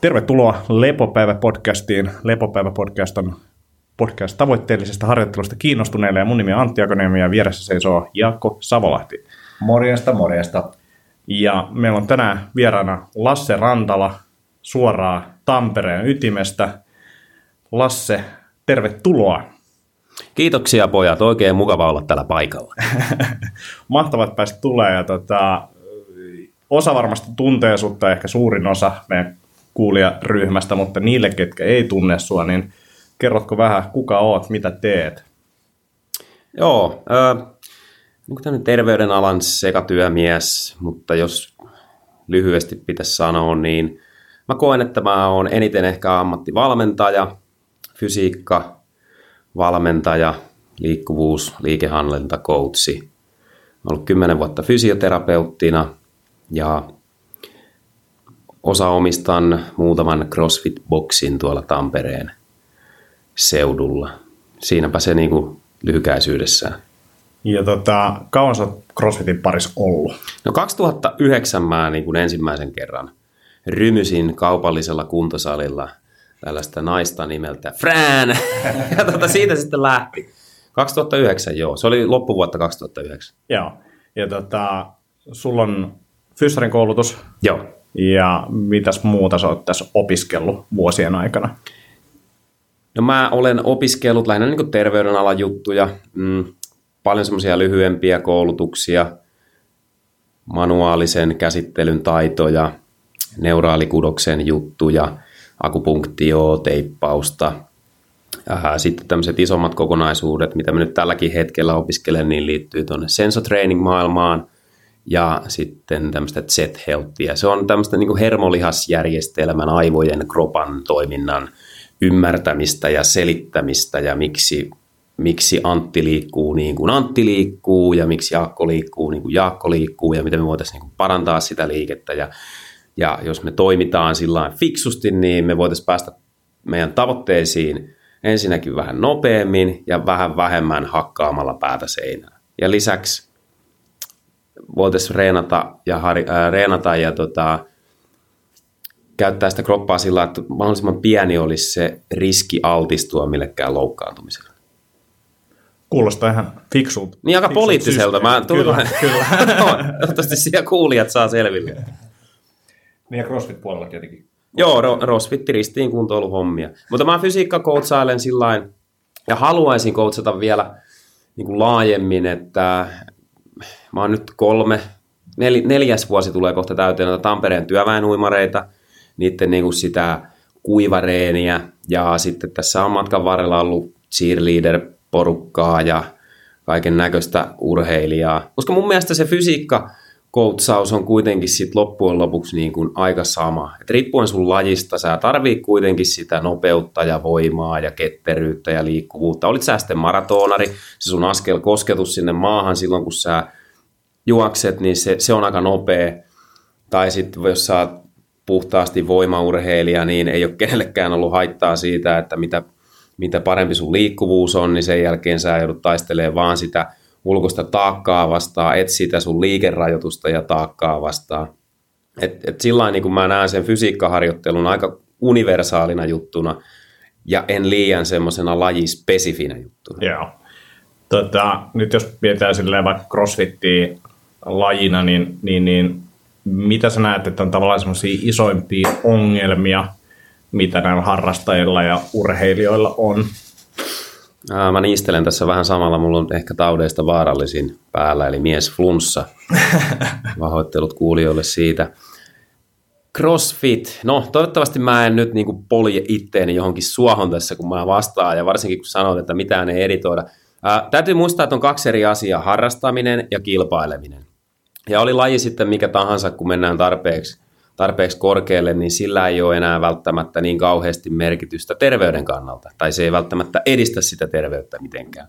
Tervetuloa Lepopäivä-podcastiin. Lepopäivä-podcast on podcast tavoitteellisesta harjoittelusta kiinnostuneille ja mun nimi on Antti Akonemi ja vieressä seisoo Jaakko Savolahti. Morjesta, morjesta. Ja meillä on tänään vieraana Lasse Rantala suoraan Tampereen ytimestä. Lasse, tervetuloa. Kiitoksia pojat, oikein mukava olla täällä paikalla. Mahtavat päästä tulee ja tota, osa varmasti tuntee sutta, ehkä suurin osa meidän kuulijaryhmästä, mutta niille, ketkä ei tunne sua, niin kerrotko vähän, kuka oot, mitä teet? Joo, äh, niin terveydenalan sekatyömies, mutta jos lyhyesti pitäisi sanoa, niin mä koen, että mä oon eniten ehkä ammattivalmentaja, fysiikka, valmentaja, liikkuvuus, liikehallinta, coachi. Olen ollut kymmenen vuotta fysioterapeuttina ja osa omistan muutaman CrossFit-boksin tuolla Tampereen seudulla. Siinäpä se niin kuin lyhykäisyydessään. Ja tota, kauan sä CrossFitin parissa ollut? No 2009 mä niin kuin ensimmäisen kerran rymysin kaupallisella kuntosalilla tällaista naista nimeltä Fran. ja tota, siitä sitten lähti. 2009, joo. Se oli loppuvuotta 2009. Joo. Ja tota, sulla on fyssarin koulutus. Joo. Ja mitäs muuta sä oot tässä opiskellut vuosien aikana? No mä olen opiskellut lähinnä niin terveydenalan juttuja, mm, paljon semmoisia lyhyempiä koulutuksia, manuaalisen käsittelyn taitoja, neuraalikudoksen juttuja, akupunktio, teippausta. Äh, sitten tämmöiset isommat kokonaisuudet, mitä mä nyt tälläkin hetkellä opiskelen, niin liittyy tuonne sensotraining-maailmaan – ja sitten tämmöistä Z-healthia. Se on tämmöistä niin kuin hermolihasjärjestelmän, aivojen, kropan toiminnan ymmärtämistä ja selittämistä ja miksi, miksi Antti liikkuu niin kuin Antti liikkuu ja miksi Jaakko liikkuu niin kuin Jaakko liikkuu ja miten me voitaisiin niin parantaa sitä liikettä ja, ja jos me toimitaan sillä fiksusti, niin me voitaisiin päästä meidän tavoitteisiin ensinnäkin vähän nopeammin ja vähän vähemmän hakkaamalla päätä seinään. Ja lisäksi voitaisiin reenata ja, har, äh, reenata ja tota, käyttää sitä kroppaa sillä, että mahdollisimman pieni olisi se riski altistua millekään loukkaantumiselle. Kuulostaa ihan fiksulta. Niin aika poliittiselta. Mä kyllä, kyllä. Toivottavasti siellä kuulijat saa selville. Niin ja CrossFit-puolella tietenkin. Joo, CrossFit ristiin kuntoiluhommia. Mutta mä fysiikka-koutsailen sillä ja haluaisin koutsata vielä niin kuin laajemmin, että mä oon nyt kolme, nel, neljäs vuosi tulee kohta täyteen noita Tampereen työväenuimareita, niiden niin kuin sitä kuivareeniä ja sitten tässä on matkan varrella ollut cheerleader-porukkaa ja kaiken näköistä urheilijaa. Koska mun mielestä se fysiikka koutsaus on kuitenkin sit loppujen lopuksi niin kuin aika sama. Et riippuen sun lajista, sä tarvii kuitenkin sitä nopeutta ja voimaa ja ketteryyttä ja liikkuvuutta. Olit sä sitten maratonari, se sun askel kosketus sinne maahan silloin, kun sä juokset, niin se, se on aika nopea. Tai sitten jos sä oot puhtaasti voimaurheilija, niin ei ole kenellekään ollut haittaa siitä, että mitä, mitä parempi sun liikkuvuus on, niin sen jälkeen sä joudut taistelemaan vaan sitä ulkoista taakkaa vastaan, et sitä sun liikerajoitusta ja taakkaa vastaan. Et, et sillä niin kun mä näen sen fysiikkaharjoittelun aika universaalina juttuna ja en liian semmoisena lajispesifinä juttuna. Joo. Tota, nyt jos mietitään silleen vaikka crossfittiä lajina, niin, niin, niin mitä sä näet, että on tavallaan semmoisia isoimpia ongelmia, mitä näillä harrastajilla ja urheilijoilla on? Mä niistelen tässä vähän samalla, mulla on ehkä taudeista vaarallisin päällä, eli mies flunssa. Vahoittelut kuulijoille siitä. CrossFit. No, toivottavasti mä en nyt niin polje itteeni johonkin suohon tässä, kun mä vastaan, ja varsinkin kun sanoit, että mitään ei editoida. Ää, täytyy muistaa, että on kaksi eri asiaa, harrastaminen ja kilpaileminen. Ja oli laji sitten mikä tahansa, kun mennään tarpeeksi, tarpeeksi korkealle, niin sillä ei ole enää välttämättä niin kauheasti merkitystä terveyden kannalta, tai se ei välttämättä edistä sitä terveyttä mitenkään.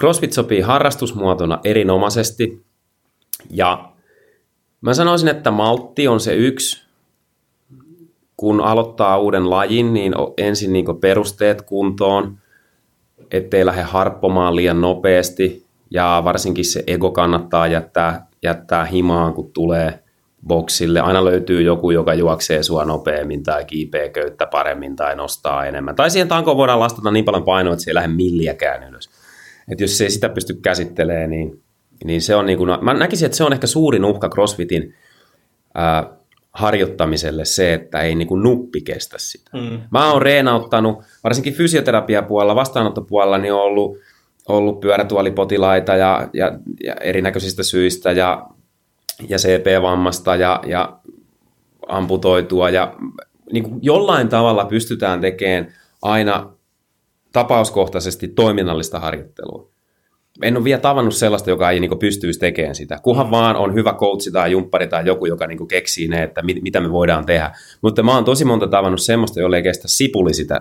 CrossFit sopii harrastusmuotona erinomaisesti, ja mä sanoisin, että maltti on se yksi, kun aloittaa uuden lajin, niin ensin niin perusteet kuntoon, ettei lähde harppomaan liian nopeasti, ja varsinkin se ego kannattaa jättää jättää himaan, kun tulee boksille. Aina löytyy joku, joka juoksee sua nopeammin tai kiipeä köyttä paremmin tai nostaa enemmän. Tai siihen tankoon voidaan lastata niin paljon painoa, että se ei lähde milliäkään ylös. Et jos se ei sitä pysty käsittelemään, niin, niin se on niin kuin, mä näkisin, että se on ehkä suurin uhka CrossFitin ää, harjoittamiselle se, että ei niin kuin nuppi kestä sitä. Mm. Mä oon reenauttanut, varsinkin fysioterapiapuolella, vastaanottopuolella, niin on ollut, ollut pyörätuolipotilaita ja, ja, ja erinäköisistä syistä ja, ja CP-vammasta ja, ja amputoitua ja niin kuin jollain tavalla pystytään tekemään aina tapauskohtaisesti toiminnallista harjoittelua. En ole vielä tavannut sellaista, joka ei niin pystyisi tekemään sitä. Kunhan mm. vaan on hyvä coachi tai jumppari tai joku, joka niin keksii ne, että mit, mitä me voidaan tehdä. Mutta mä oon tosi monta tavannut semmoista, jolle ei kestä sipuli sitä,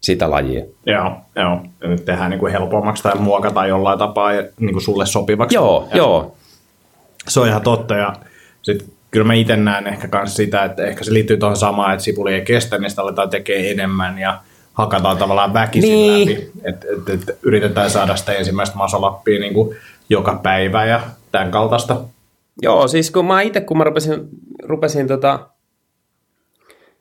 sitä lajia. Joo, joo. Ja nyt tehdään niin kuin helpommaksi tai muokata jollain tapaa niin kuin sulle sopivaksi. Joo, ja joo. Se on ihan totta. Ja sit, kyllä mä itse näen ehkä myös sitä, että ehkä se liittyy tuohon samaan, että sipuli ei kestä, niin sitä aletaan tekemään enemmän ja hakataan tavallaan väkisin niin. läpi. Että et, et, yritetään saada sitä ensimmäistä masolappia niin kuin joka päivä ja tämän kaltaista. Joo, siis kun mä itse, kun mä rupesin, rupesin tota,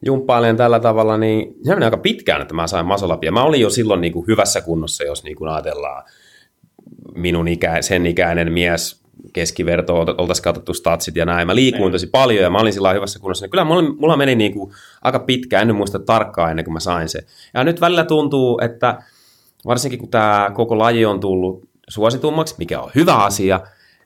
jumppailemaan tällä tavalla, niin se meni aika pitkään, että mä sain masolapia. Mä olin jo silloin niin kuin hyvässä kunnossa, jos niin kuin ajatellaan minun ikä, sen ikäinen mies, keskiverto, oltaisiin katsottu statsit ja näin. Mä liikuin niin. tosi paljon ja mä olin sillä hyvässä kunnossa. Niin kyllä mulla, mulla meni niin kuin aika pitkään, en muista tarkkaan ennen kuin mä sain se. Ja nyt välillä tuntuu, että varsinkin kun tämä koko laji on tullut suositummaksi, mikä on hyvä asia,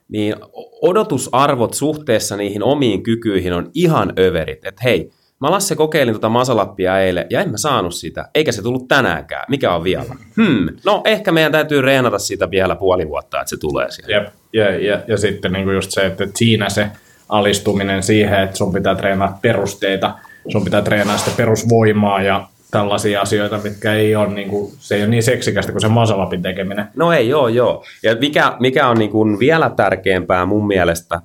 niin odotusarvot suhteessa niihin omiin kykyihin on ihan överit. Että hei, Mä Lasse kokeilin tuota masalappia eilen ja en mä saanut sitä, eikä se tullut tänäänkään. Mikä on vielä? Hmm. No ehkä meidän täytyy reenata sitä vielä puoli vuotta, että se tulee sieltä. Jep. Ja, ja, ja sitten niin kuin just se, että siinä se alistuminen siihen, että sun pitää treenata perusteita, sun pitää treenata sitä perusvoimaa ja tällaisia asioita, mitkä ei ole, niin kuin, se ei ole niin seksikästä kuin se masalapin tekeminen. No ei, joo, joo. Ja mikä, mikä on niin kuin vielä tärkeämpää mun mielestä,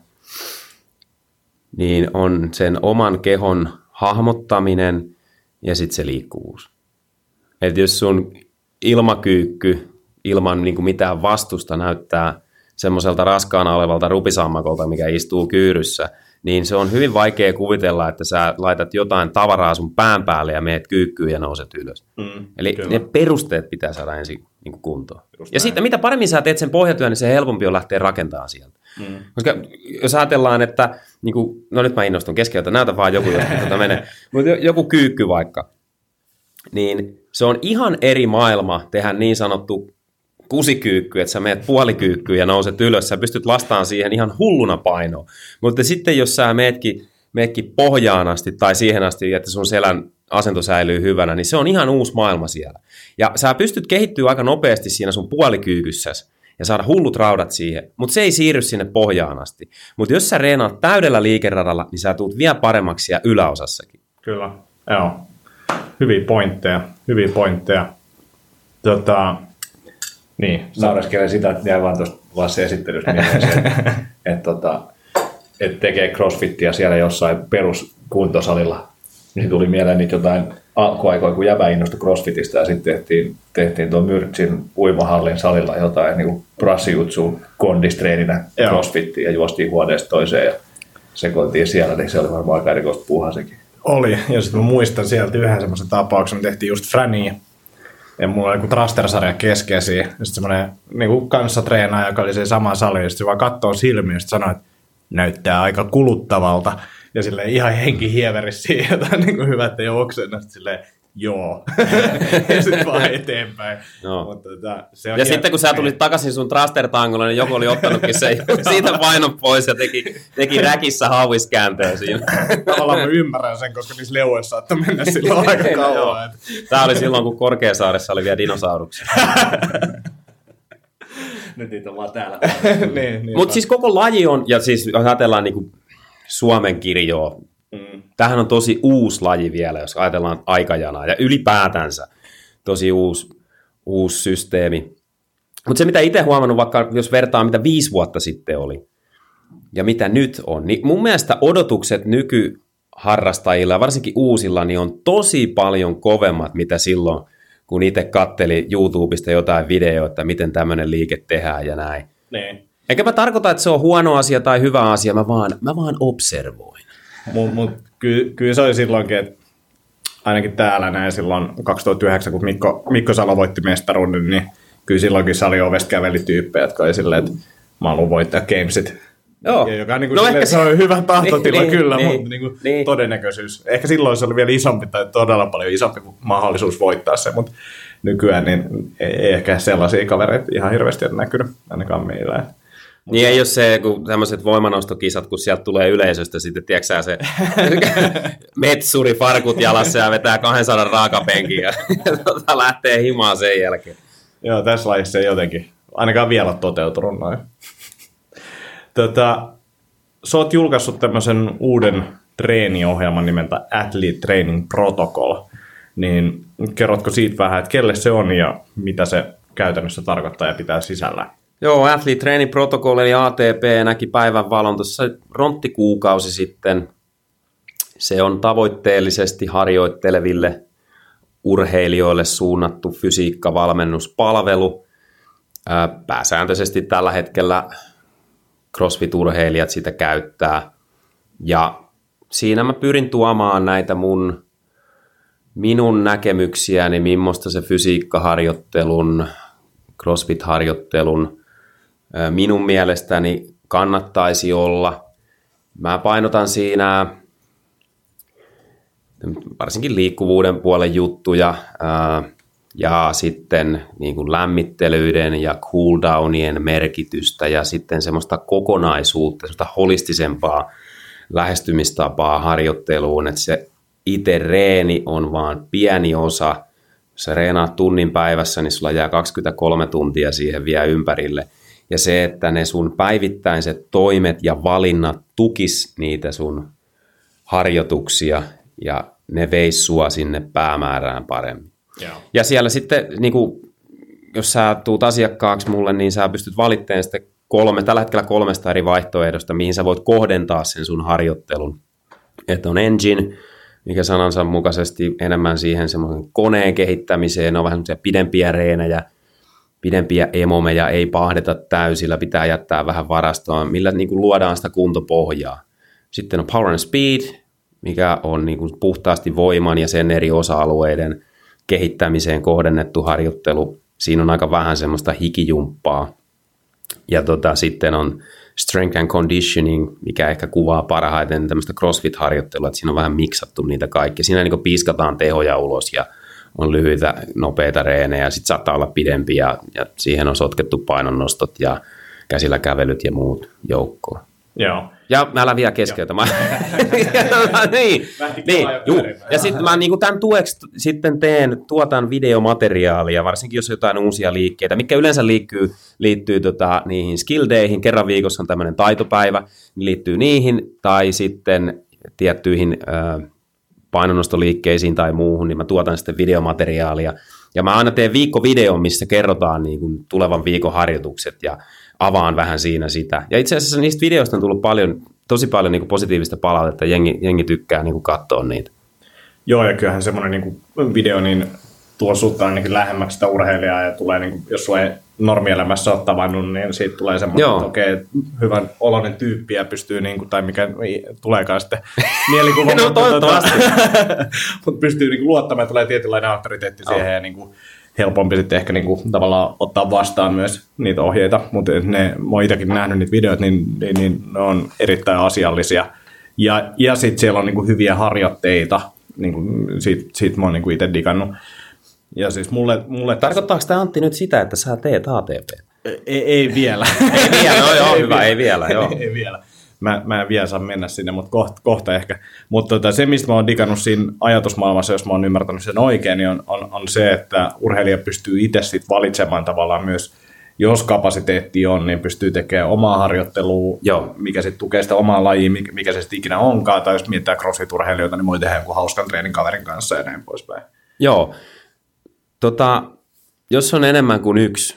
niin on sen oman kehon hahmottaminen ja sitten se liikkuvuus. Että jos sun ilmakyykky ilman niin kuin mitään vastusta näyttää semmoiselta raskaana olevalta rupisammakolta, mikä istuu kyyryssä, niin se on hyvin vaikea kuvitella, että sä laitat jotain tavaraa sun pään päälle ja meet kyykkyyn ja nouset ylös. Mm, Eli kyllä. ne perusteet pitää saada ensin niin kuin kuntoon. Just ja sitten mitä paremmin sä teet sen pohjatyön, niin se helpompi on lähteä rakentamaan sieltä. Mm. Koska jos ajatellaan, että, niin kuin, no nyt mä innostun keskeltä, näytä vaan joku, jos tuota menee, mutta joku kyykky vaikka, niin se on ihan eri maailma tehdä niin sanottu kusikyykky, että sä meet puolikyykkyyn ja nouset ylös, sä pystyt lastaan siihen ihan hulluna painoa. Mutta sitten jos sä meetkin, meetkin pohjaan asti tai siihen asti, että sun selän asento säilyy hyvänä, niin se on ihan uusi maailma siellä. Ja sä pystyt kehittyä aika nopeasti siinä sun puolikyykyssäsi ja saada hullut raudat siihen, mutta se ei siirry sinne pohjaan asti. Mutta jos sä reenaat täydellä liikeradalla, niin sä tuut vielä paremmaksi ja yläosassakin. Kyllä, joo. Hyviä pointteja, hyviä pointteja. Tota, niin. Naureskelen sitä, että jäi vaan tuosta Lasse esittelystä että, että, tota, että tekee crossfittiä siellä jossain peruskuntosalilla. Niin tuli mieleen niitä jotain alkuaikoja, kun jäbä innostui crossfitista ja sitten tehtiin, tehtiin tuon Myrtsin uimahallin salilla jotain niin brassijutsuun kondistreeninä crossfittiin ja juostiin huoneesta toiseen ja sekoiltiin siellä, niin se oli varmaan aika erikoista puuhaa sekin. Oli, ja sitten mä muistan sieltä yhden semmoisen tapauksen, me tehtiin just Frania, ja mulla oli trastersarja keskesi, ja sitten semmoinen niin kanssa treenaaja, joka oli se sama sali, ja sitten se vaan katsoo silmiä, ja sanoi, että näyttää aika kuluttavalta ja sille ihan henki hieverissä jotain niin kuin hyvä, että ei oksenna, silleen, joo. ja sitten vaan eteenpäin. No. Mutta, tota, se on ja sitten kun sä tulit takaisin sun trastertangolle, niin joku oli ottanutkin se siitä painon pois ja teki, teki räkissä hauiskääntöä siinä. Tavallaan mä ymmärrän sen, koska niissä leuoissa saattoi mennä silloin aika kauan. Tämä oli silloin, kun Korkeasaaressa oli vielä dinosauruksia. Nyt niitä on vaan täällä. niin, niin Mutta siis koko laji on, ja siis ajatellaan niin kuin Suomen kirjoa. Mm. Tämähän on tosi uusi laji vielä, jos ajatellaan aikajanaa, ja ylipäätänsä tosi uusi, uusi systeemi. Mutta se, mitä itse huomannut, vaikka jos vertaa, mitä viisi vuotta sitten oli, ja mitä nyt on, niin mun mielestä odotukset nykyharrastajilla, varsinkin uusilla, niin on tosi paljon kovemmat, mitä silloin, kun itse katteli YouTubesta jotain videoita, miten tämmöinen liike tehdään ja näin. Niin. Eikä mä tarkoita, että se on huono asia tai hyvä asia, mä vaan, mä vaan observoin. Mutta mut, ky, kyllä se oli silloinkin, että ainakin täällä näin silloin 2009, kun Mikko, Mikko Salo voitti mestaruuden, niin kyllä silloinkin sali ovesta käveli tyyppejä, jotka oli silleen, että mä haluan voittaa gamesit. Joo. Ja joka niin kuin No no ehkä se on hyvä tahtotila Niin, kyllä, niin, mutta niin kuin niin. todennäköisyys. Ehkä silloin se oli vielä isompi tai todella paljon isompi mahdollisuus voittaa se, mutta nykyään niin ei, ei ehkä sellaisia kavereita ihan hirveästi ole näkynyt, ainakaan meillä. Niin ei ole se, kun tämmöiset voimanostokisat, kun sieltä tulee yleisöstä sitten, tiedätkö se metsuri farkut jalassa ja vetää 200 raakapenkin ja tota, lähtee himaan sen jälkeen. Joo, tässä lajissa ei jotenkin ainakaan vielä toteutunut noin. Tota, sä oot julkaissut tämmöisen uuden treeniohjelman nimeltä Athlete Training Protocol. Niin kerrotko siitä vähän, että kelle se on ja mitä se käytännössä tarkoittaa ja pitää sisällä? Joo, Athlete Training Protocol eli ATP näki päivän valon tuossa ronttikuukausi sitten. Se on tavoitteellisesti harjoitteleville urheilijoille suunnattu fysiikkavalmennuspalvelu. Ää, Pääsääntöisesti tällä hetkellä CrossFit-urheilijat sitä käyttää. Ja siinä mä pyrin tuomaan näitä mun, minun näkemyksiäni, millaista se fysiikkaharjoittelun, CrossFit-harjoittelun minun mielestäni kannattaisi olla. Mä painotan siinä varsinkin liikkuvuuden puolen juttuja ja sitten niin kuin lämmittelyiden ja cooldownien merkitystä ja sitten semmoista kokonaisuutta, semmoista holistisempaa lähestymistapaa harjoitteluun, että se itse reeni on vaan pieni osa. Jos sä reenaat tunnin päivässä, niin sulla jää 23 tuntia siihen vielä ympärille. Ja se, että ne sun päivittäiset toimet ja valinnat tukis niitä sun harjoituksia ja ne veis sua sinne päämäärään paremmin. Joo. Ja siellä sitten, niin kuin, jos sä tuut asiakkaaksi mulle, niin sä pystyt valitteen sitten kolme, tällä hetkellä kolmesta eri vaihtoehdosta, mihin sä voit kohdentaa sen sun harjoittelun. Että on engine, mikä sanansa mukaisesti enemmän siihen semmoisen koneen kehittämiseen, ne on vähän semmoisia pidempiä reenejä, pidempiä emomeja, ei pahdeta täysillä, pitää jättää vähän varastoa, millä niin kuin luodaan sitä kuntopohjaa. Sitten on power and speed, mikä on niin kuin puhtaasti voiman ja sen eri osa-alueiden kehittämiseen kohdennettu harjoittelu. Siinä on aika vähän semmoista hikijumppaa. Ja tota, sitten on strength and conditioning, mikä ehkä kuvaa parhaiten tämmöistä crossfit-harjoittelua, että siinä on vähän miksattu niitä kaikkia. Siinä niin piiskataan tehoja ulos ja on lyhyitä, nopeita reenejä, sitten saattaa olla pidempiä ja, ja siihen on sotkettu painonnostot ja käsillä kävelyt ja muut joukkoon. Joo. Ja mä älä vielä keskeytä. Mä... niin, niin, juu. Ja sitten mä niinku tämän tueksi sitten teen, tuotan videomateriaalia, varsinkin jos on jotain uusia liikkeitä, mikä yleensä liittyy, liittyy tota, niihin skill dayhin. Kerran viikossa on tämmöinen taitopäivä, niin liittyy niihin, tai sitten tiettyihin äh, painonnostoliikkeisiin tai muuhun, niin mä tuotan sitten videomateriaalia. Ja mä aina teen viikkovideon, missä kerrotaan niin kuin tulevan viikon harjoitukset ja avaan vähän siinä sitä. Ja itse asiassa niistä videoista on tullut paljon, tosi paljon niin kuin positiivista palautetta, jengi, jengi tykkää niin kuin katsoa niitä. Joo, ja kyllähän semmoinen niin video niin tuo sut ainakin lähemmäksi sitä urheilijaa ja tulee, niin kuin, jos sulla ei normielämässä ole tavannut, niin siitä tulee semmoinen, Joo. että okei, hyvän oloinen tyyppi ja pystyy, niin kuin, tai mikä ei, tuleekaan sitten mielikuva. No, mutta toivottavasti. mutta pystyy niin kuin, luottamaan, tulee tietynlainen auktoriteetti Joo. siihen ja niin kuin, helpompi sitten ehkä niin kuin, tavallaan ottaa vastaan myös niitä ohjeita, mutta ne, mä oon itsekin nähnyt niitä videoita, niin, niin, niin ne on erittäin asiallisia. Ja, ja sitten siellä on niin kuin, hyviä harjoitteita, niin kuin, siitä, siitä mä oon niin itse digannut. Ja siis mulle, mulle Tarkoittaako tämä Antti nyt sitä, että sä teet ATP? ei, ei vielä. Ei vielä, no joo, hyvä, ei vielä, joo. Ei, ei vielä. Mä, mä en vielä saa mennä sinne, mutta kohta, kohta ehkä. Mutta tota, se, mistä mä oon digannut siinä ajatusmaailmassa, jos mä oon ymmärtänyt sen oikein, niin on, on, on se, että urheilija pystyy itse sit valitsemaan tavallaan myös, jos kapasiteetti on, niin pystyy tekemään omaa harjoittelua, Joo. mikä sitten tukee sitä omaa lajia, mikä, mikä se sitten ikinä onkaan, tai jos mietitään crossfit-urheilijoita, niin voi tehdä jonkun hauskan treenin kaverin kanssa ja näin poispäin. Joo. Tota, jos on enemmän kuin yksi,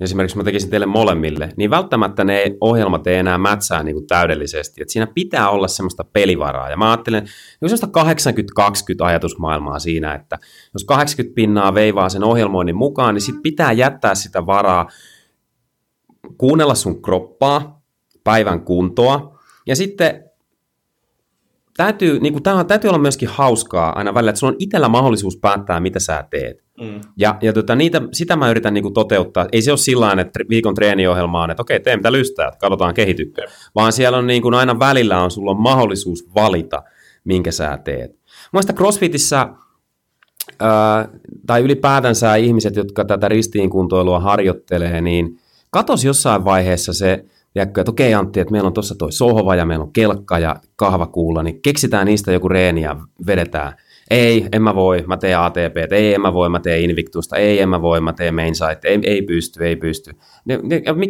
esimerkiksi mä tekisin teille molemmille, niin välttämättä ne ohjelmat ei enää mätsää niin kuin täydellisesti. Et siinä pitää olla semmoista pelivaraa. Ja mä ajattelen niin semmoista 80-20 ajatusmaailmaa siinä, että jos 80 pinnaa veivaa sen ohjelmoinnin mukaan, niin sit pitää jättää sitä varaa kuunnella sun kroppaa, päivän kuntoa, ja sitten täytyy, niin kuin, täytyy olla myöskin hauskaa aina välillä, että sulla on itsellä mahdollisuus päättää, mitä sä teet. Mm. Ja, ja tota, niitä, sitä mä yritän niin kuin, toteuttaa. Ei se ole sillä että viikon treeniohjelma on, että okei, tee mitä lystää, että katsotaan kehitykää. Vaan siellä on niin kuin, aina välillä on, sulla on mahdollisuus valita, minkä sä teet. Muista CrossFitissä, ää, tai ylipäätänsä ihmiset, jotka tätä ristiinkuntoilua harjoittelee, niin katos jossain vaiheessa se, Tiedätkö, että okei Antti, että meillä on tuossa toi sohva ja meillä on kelkka ja kahvakuulla, niin keksitään niistä joku reeni ja vedetään. Ei, en mä voi, mä teen ATP, ei, en mä voi, mä teen Invictusta, ei, en mä voi, mä teen Mainsight, ei, ei pysty, ei pysty.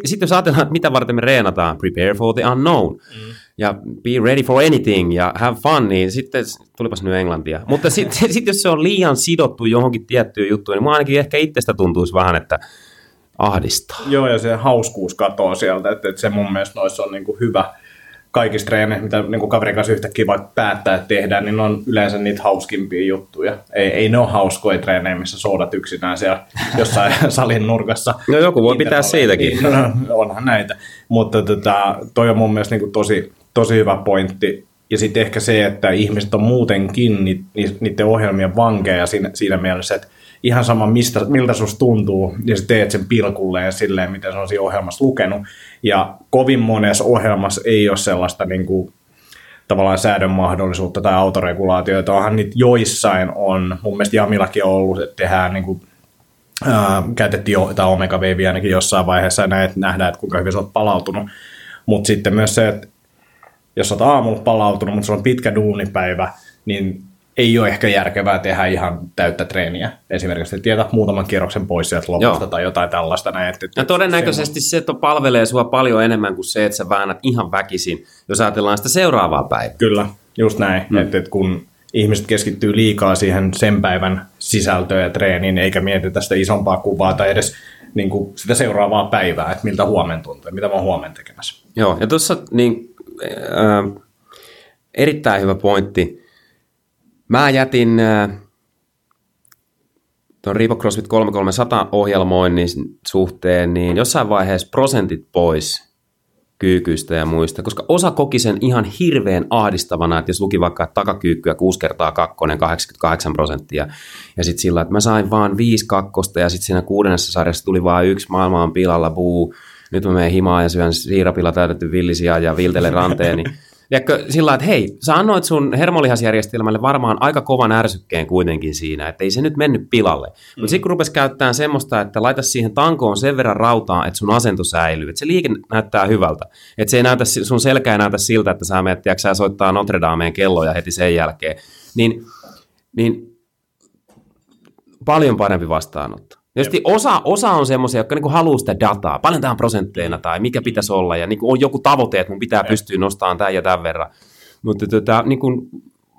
Sitten jos ajatellaan, että mitä varten me reenataan, prepare for the unknown, mm. ja be ready for anything, ja have fun, niin sitten, tulipas nyt englantia. Mutta sitten sit, jos se on liian sidottu johonkin tiettyyn juttuun, niin mua ainakin ehkä itsestä tuntuisi vähän, että ahdistaa. Joo, ja se hauskuus katoaa sieltä, että, että se mun mielestä noissa on niin kuin hyvä kaikista treeneissä, mitä niin kuin kaverin kanssa yhtäkkiä vaikka päättää, että tehdään, niin ne on yleensä niitä hauskimpia juttuja. Ei, ei ne ole hauskoja treenejä, missä soudat yksinään siellä jossain salin nurkassa. No joku voi pitää siitäkin. No, onhan näitä. Mutta tota, toi on mun mielestä niin kuin tosi, tosi hyvä pointti. Ja sitten ehkä se, että ihmiset on muutenkin niiden ohjelmien vankeja siinä, siinä mielessä, että ihan sama, mistä, miltä susta tuntuu, ja sä teet sen pilkulleen silleen, miten se on siinä ohjelmassa lukenut. Ja kovin monessa ohjelmassa ei ole sellaista niin kuin, tavallaan säädön mahdollisuutta tai autoregulaatioita. Onhan niitä joissain on, mun mielestä Jamillakin on ollut, että tehdään niin kuin, ää, käytettiin jo, tai omega ainakin jossain vaiheessa ja näet, nähdään, että kuinka hyvin sä oot palautunut. Mutta sitten myös se, että jos olet aamulla palautunut, mutta se on pitkä duunipäivä, niin ei ole ehkä järkevää tehdä ihan täyttä treeniä. Esimerkiksi, että tietät muutaman kierroksen pois sieltä lopusta Joo. tai jotain tällaista. Näin, että, ja todennäköisesti se, se palvelee sinua paljon enemmän kuin se, että sä väännät ihan väkisin, jos ajatellaan sitä seuraavaa päivää. Kyllä, just näin. Hmm. Että, että kun ihmiset keskittyy liikaa siihen sen päivän sisältöön ja treeniin, eikä mietitä sitä isompaa kuvaa tai edes niin kuin sitä seuraavaa päivää, että miltä huomen tuntuu mitä mä oon huomen tekemässä. Joo, ja tuossa niin, äh, erittäin hyvä pointti, Mä jätin äh, tuon Reebok CrossFit 3300 ohjelmoinnin suhteen, niin jossain vaiheessa prosentit pois kyykyistä ja muista, koska osa koki sen ihan hirveän ahdistavana, että jos luki vaikka takakyykkyä 6 kertaa kakkonen 88 prosenttia, ja sitten sillä, että mä sain vaan viisi kakkosta, ja sitten siinä kuudennessa sarjassa tuli vaan yksi maailman pilalla, buu, nyt mä menen himaan ja syön siirapilla täydetty villisiä ja viiltelen ranteen, niin Tiedätkö, sillä että hei, sä annoit sun hermolihasjärjestelmälle varmaan aika kovan ärsykkeen kuitenkin siinä, että ei se nyt mennyt pilalle. Mm. Mutta sitten kun rupesi käyttämään semmoista, että laita siihen tankoon sen verran rautaa, että sun asento säilyy, että se liike näyttää hyvältä. Että se ei näytä, sun selkä ei näytä siltä, että sä menet, tiedätkö, sä soittaa Notre Dameen kelloja heti sen jälkeen. Niin, niin paljon parempi vastaanotto. Tietysti osa, osa on semmoisia, jotka niinku haluaa sitä dataa, paljon tämä on prosentteina tai mikä pitäisi olla, ja niinku on joku tavoite, että mun pitää pystyä nostamaan tämän ja tämän verran. Mutta tota, niinku,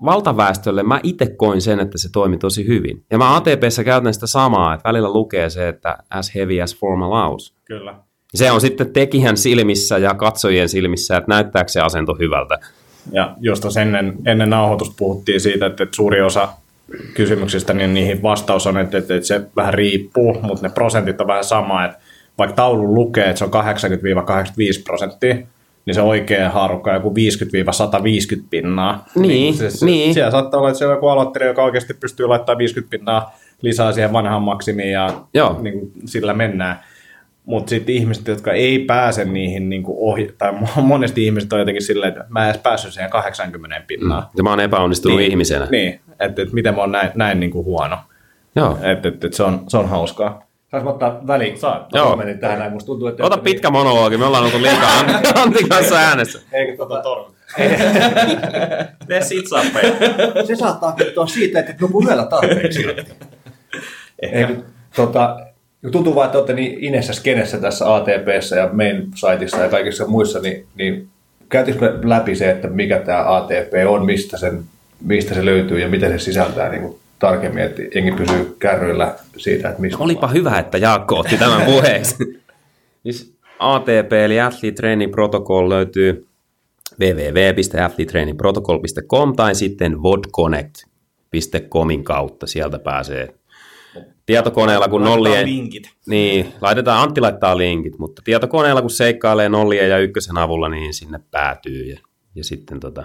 valtaväestölle mä itse koin sen, että se toimi tosi hyvin. Ja mä ATPssä käytän sitä samaa, että välillä lukee se, että as heavy as form allows. Kyllä. Se on sitten tekijän silmissä ja katsojien silmissä, että näyttääkö se asento hyvältä. Ja jos ennen, ennen nauhoitusta puhuttiin siitä, että suuri osa kysymyksistä, niin niihin vastaus on, että, että se vähän riippuu, mutta ne prosentit on vähän sama, että vaikka taulu lukee, että se on 80-85 prosenttia, niin se oikea haarukka on joku 50-150 pinnaa. Niin, niin, se, se, niin. Siellä saattaa olla, että se on joku aloittelija, joka oikeasti pystyy laittamaan 50 pinnaa lisää siihen vanhaan maksimiin ja Joo. Niin kuin, sillä mennään. Mutta sitten ihmiset, jotka ei pääse niihin niin kuin ohi, tai monesti ihmiset on jotenkin silleen, että mä en edes päässyt siihen 80 pinnaa. Mm. Ja mä oon epäonnistunut niin, ihmisenä. Niin, että et miten mä oon näin, näin niin kuin huono. Joo. Että et, et se, on, se on hauskaa. Saanko ottaa väliin? Saa. Joo. Menin tähän näin. Musta tuntuu, että Ota pitkä niin... monologi, me ollaan oltu liikaa Antin kanssa äänessä. Eikö tota torvi? Tee sitsappeja. Se saattaa kertoa siitä, että nuku yöllä tarpeeksi. Eikö, tota, tuntuu vaan, että olette niin inessä skenessä tässä ATPssä ja main siteissa ja kaikissa muissa, niin, niin käytisikö läpi se, että mikä tämä ATP on, mistä, sen, mistä se löytyy ja miten se sisältää niin kuin tarkemmin, että jengi pysyy kärryillä siitä, että mistä... Olipa hyvä, että Jaakko otti tämän puheeksi. siis ATP eli Athlete Training Protocol löytyy www.athletetrainingprotocol.com tai sitten vodconnect.comin kautta. Sieltä pääsee tietokoneella kun nollien... linkit. Niin, laitetaan, Antti laittaa linkit, mutta tietokoneella kun seikkailee nollien ja ykkösen avulla, niin sinne päätyy. Ja, ja sitten tota...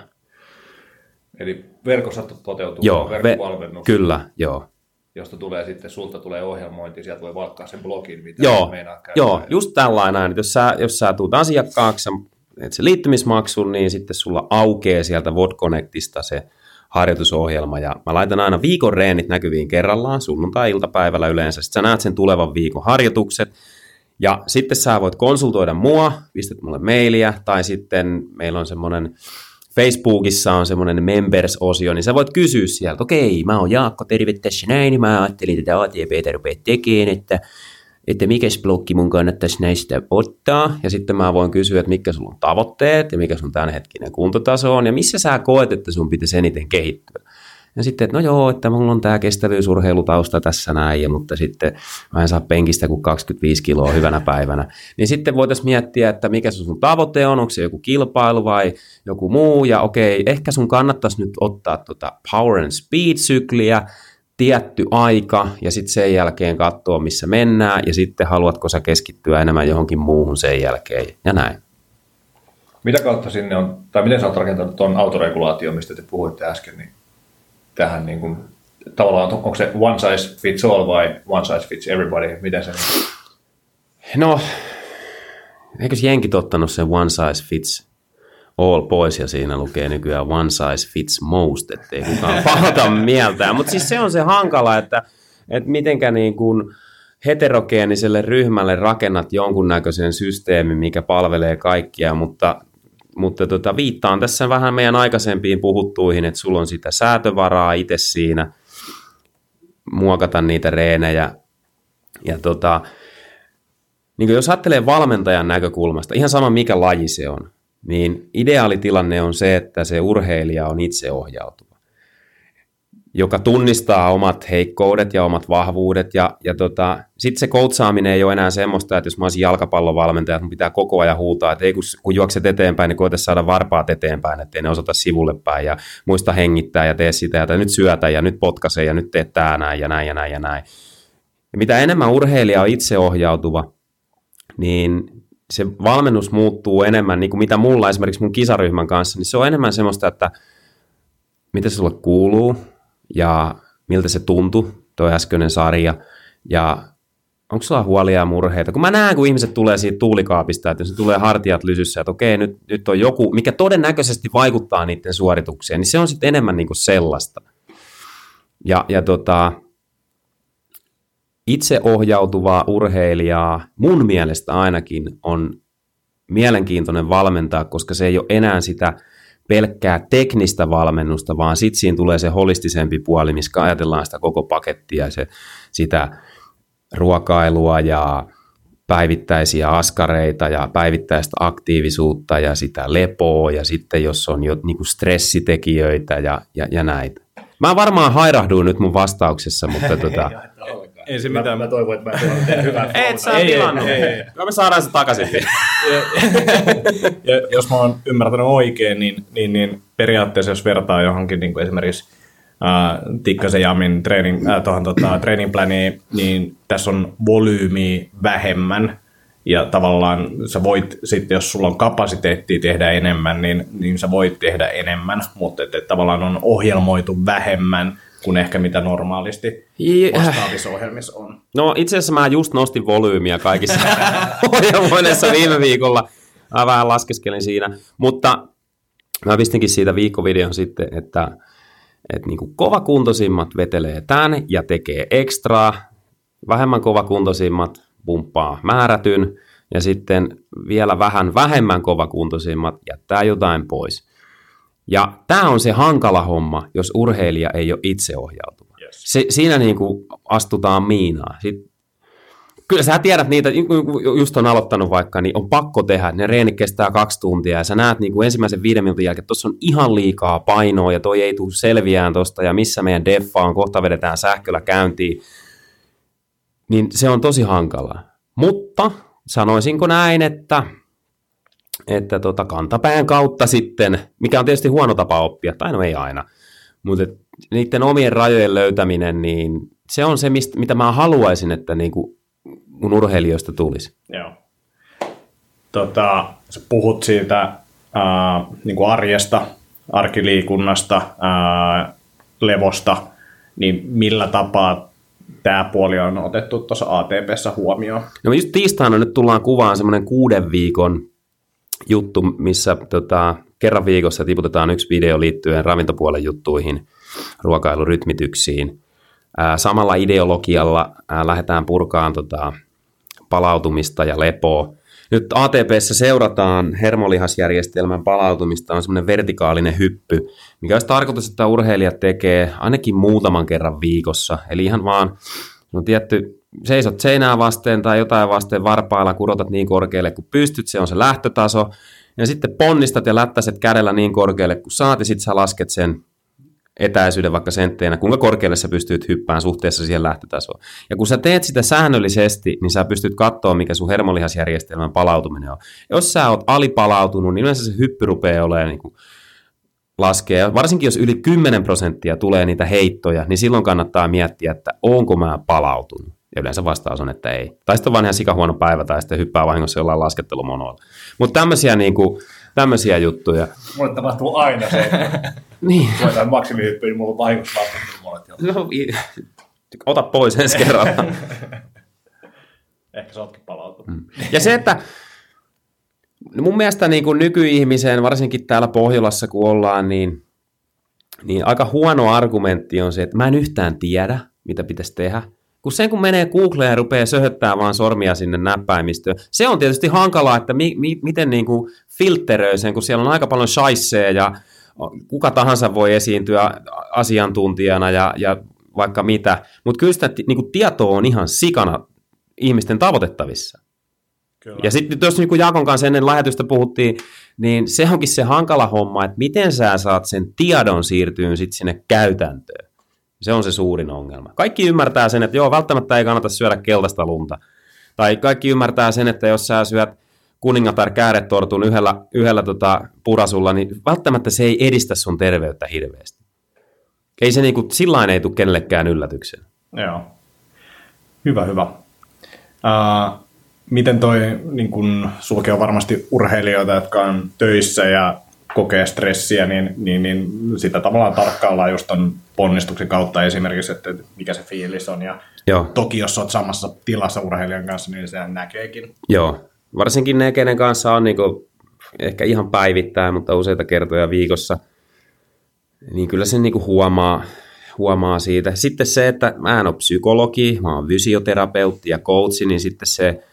Eli verkossa toteutuu Joo, ve, verkkovalmennus, kyllä, joo. josta tulee sitten, sulta tulee ohjelmointi, sieltä voi valkkaa sen blogin, mitä Joo, meinaa käyttää. joo just tällainen, että jos sä, jos sä tuut asiakkaaksi, että se liittymismaksun, niin sitten sulla aukeaa sieltä VodConnectista se harjoitusohjelma, ja mä laitan aina viikon reenit näkyviin kerrallaan, sunnuntai-iltapäivällä yleensä, sitten sä näet sen tulevan viikon harjoitukset, ja sitten sä voit konsultoida mua, pistät mulle mailia, tai sitten meillä on semmoinen Facebookissa on semmoinen members-osio, niin sä voit kysyä sieltä, okei, mä oon Jaakko, terve tässä näin, mä ajattelin tätä ATPtä rupea tekemään, että, että mikä blokki mun kannattaisi näistä ottaa, ja sitten mä voin kysyä, että mitkä sulla on tavoitteet, ja mikä sun tämänhetkinen kuntotaso on, ja missä sä koet, että sun pitäisi eniten kehittyä. Ja sitten, että no joo, että mulla on tämä kestävyysurheilutausta tässä näin, ja, mutta sitten mä en saa penkistä kuin 25 kiloa hyvänä päivänä. Niin sitten voitaisiin miettiä, että mikä sun tavoite on, onko se joku kilpailu vai joku muu, ja okei, ehkä sun kannattaisi nyt ottaa tota power and speed-sykliä, tietty aika ja sitten sen jälkeen katsoa, missä mennään ja sitten haluatko sä keskittyä enemmän johonkin muuhun sen jälkeen ja näin. Mitä kautta sinne on, tai miten sä oot rakentanut tuon autoregulaation, mistä te puhuitte äsken, niin tähän niin kuin, tavallaan, onko se one size fits all vai one size fits everybody, miten se No, eikös jenkit ottanut sen one size fits all pois ja siinä lukee nykyään one size fits most, ettei kukaan pahota mieltään. Mutta siis se on se hankala, että, että mitenkä niin kuin heterogeeniselle ryhmälle rakennat jonkunnäköisen systeemin, mikä palvelee kaikkia, mutta, mutta tota, viittaan tässä vähän meidän aikaisempiin puhuttuihin, että sulla on sitä säätövaraa itse siinä, muokata niitä reenejä. Ja tota, niin jos ajattelee valmentajan näkökulmasta, ihan sama mikä laji se on, niin ideaalitilanne on se, että se urheilija on itseohjautuva, joka tunnistaa omat heikkoudet ja omat vahvuudet. Ja, ja tota, sitten se koutsaaminen ei ole enää semmoista, että jos mä olisin jalkapallovalmentaja, että mun pitää koko ajan huutaa, että ei kun, kun juokset eteenpäin, niin koeta saada varpaat eteenpäin, ettei ne osoita sivulle päin ja muista hengittää ja tee sitä ja nyt syötä ja nyt potkaise ja nyt tee tää näin ja näin ja näin ja näin. Ja mitä enemmän urheilija on itseohjautuva, niin se valmennus muuttuu enemmän, niin kuin mitä mulla esimerkiksi mun kisaryhmän kanssa, niin se on enemmän semmoista, että mitä sulle kuuluu ja miltä se tuntui, tuo äskeinen sarja, ja onko sulla huolia ja murheita? Kun mä näen, kun ihmiset tulee siitä tuulikaapista, että se tulee hartiat lysyssä, että okei, nyt, nyt on joku, mikä todennäköisesti vaikuttaa niiden suoritukseen, niin se on sitten enemmän niin kuin sellaista. Ja, ja tota, itseohjautuvaa urheilijaa mun mielestä ainakin on mielenkiintoinen valmentaa, koska se ei ole enää sitä pelkkää teknistä valmennusta, vaan sitten siinä tulee se holistisempi puoli, missä ajatellaan sitä koko pakettia, se, sitä ruokailua ja päivittäisiä askareita ja päivittäistä aktiivisuutta ja sitä lepoa ja sitten jos on jo niin kuin stressitekijöitä ja, ja, ja näitä. Mä varmaan hairahduin nyt mun vastauksessa, mutta tota, Ei se Mä, mitään. mä toivon, että mä tuon teidän hyvän et sä Ei, ei, tilannut. ei, ei. No me saadaan se takaisin. ja jos mä oon ymmärtänyt oikein, niin, niin, niin periaatteessa jos vertaa johonkin niin kuin esimerkiksi äh, Tikkasen Jamin treening, äh, tohon, tota, training planiin, niin tässä on volyymi vähemmän. Ja tavallaan sä voit sitten, jos sulla on kapasiteettia tehdä enemmän, niin, niin sä voit tehdä enemmän, mutta et, et tavallaan on ohjelmoitu vähemmän kuin ehkä mitä normaalisti vastaavissa ohjelmissa on. No itse asiassa mä just nostin volyymiä kaikissa ohjelmoinnissa viime viikolla. Mä vähän laskeskelin siinä. Mutta mä pistinkin siitä viikkovideon sitten, että, että niin kuin kovakuntoisimmat vetelee tämän ja tekee ekstraa. Vähemmän kovakuntoisimmat pumppaa määrätyn ja sitten vielä vähän vähemmän kovakuntoisimmat jättää jotain pois. Ja tämä on se hankala homma, jos urheilija ei ole itseohjautuva. Yes. Se, siinä niin kuin astutaan miinaan. Sitten Kyllä sä tiedät niitä, niin kuin just on aloittanut vaikka, niin on pakko tehdä. Ne reenit kestää kaksi tuntia ja sä näet niin kuin ensimmäisen viiden minuutin jälkeen, että tuossa on ihan liikaa painoa ja toi ei tule selviään tosta ja missä meidän deffa on, kohta vedetään sähköllä käyntiin. Niin se on tosi hankalaa. Mutta sanoisinko näin, että, että tota kantapään kautta sitten, mikä on tietysti huono tapa oppia, tai no ei aina, mutta niiden omien rajojen löytäminen, niin se on se, mistä, mitä mä haluaisin, että niin kuin mun urheilijoista tulisi. Joo. Tota, sä puhut siitä ää, niin kuin arjesta, arkiliikunnasta, ää, levosta, niin millä tapaa tämä puoli on otettu tuossa ATPssä huomioon? No just tiistaina nyt tullaan kuvaan semmoinen kuuden viikon juttu, missä tota, kerran viikossa tiputetaan yksi video liittyen ravintopuolen juttuihin, ruokailurytmityksiin. Ää, samalla ideologialla ää, lähdetään purkaan tota, palautumista ja lepoa. Nyt ATPssä seurataan hermolihasjärjestelmän palautumista, on semmoinen vertikaalinen hyppy, mikä olisi tarkoitus, että urheilijat tekee ainakin muutaman kerran viikossa. Eli ihan vaan on tietty, seisot seinää vasten tai jotain vasten varpailla, kurotat niin korkealle kuin pystyt, se on se lähtötaso. Ja sitten ponnistat ja lättäset kädellä niin korkealle kuin saat, ja sitten sä lasket sen etäisyyden vaikka sentteinä, kuinka korkealle sä pystyt hyppään suhteessa siihen lähtötasoon. Ja kun sä teet sitä säännöllisesti, niin sä pystyt katsoa, mikä sun hermolihasjärjestelmän palautuminen on. Jos sä oot alipalautunut, niin yleensä se hyppy rupeaa olemaan niin kuin laskee. Varsinkin jos yli 10 prosenttia tulee niitä heittoja, niin silloin kannattaa miettiä, että onko mä palautunut. Ja yleensä vastaus on, että ei. Tai sitten on vaan ihan sikahuono päivä, tai sitten hyppää vahingossa jollain laskettelumonoilla. Mutta tämmöisiä, niin kuin, tämmöisiä juttuja. Mulle tapahtuu aina se, että Niin. koetaan maksimihyppyä, niin mulla on vahingossa laskettelumonot jo. No, ota pois ensi kerralla. Ehkä sä ootkin palautunut. Ja se, että no mun mielestä niin kuin nykyihmiseen, varsinkin täällä Pohjolassa kun ollaan, niin, niin aika huono argumentti on se, että mä en yhtään tiedä, mitä pitäisi tehdä. Kun sen kun menee Googleen ja rupeaa söhöttää vaan sormia sinne näppäimistöön, se on tietysti hankalaa, että mi, mi, miten niin kuin filtteröi sen, kun siellä on aika paljon shaisseja ja kuka tahansa voi esiintyä asiantuntijana ja, ja vaikka mitä. Mutta kyllä sitä niin kuin tietoa on ihan sikana ihmisten tavoitettavissa. Kyllä. Ja sitten jos niin kuin Jaakon kanssa ennen lähetystä puhuttiin, niin se onkin se hankala homma, että miten sä saat sen tiedon siirtyyn sit sinne käytäntöön. Se on se suurin ongelma. Kaikki ymmärtää sen, että joo, välttämättä ei kannata syödä keltaista lunta. Tai kaikki ymmärtää sen, että jos sä syöt kuningatar kääretortun yhdellä, yhdellä tota purasulla, niin välttämättä se ei edistä sun terveyttä hirveästi. Ei se niinku, sillain ei tule kenellekään yllätyksen. Joo. Hyvä, hyvä. Uh, miten toi, niin kun on varmasti urheilijoita, jotka on töissä ja kokee stressiä, niin, niin, niin sitä tavallaan tarkkaillaan just ton ponnistuksen kautta esimerkiksi, että mikä se fiilis on. Ja Joo. toki jos olet samassa tilassa urheilijan kanssa, niin sehän näkeekin. Joo, varsinkin ne, kenen kanssa on niinku ehkä ihan päivittäin, mutta useita kertoja viikossa, niin kyllä sen niinku huomaa, huomaa siitä. Sitten se, että mä en ole psykologi, mä oon fysioterapeutti ja coachi, niin sitten se,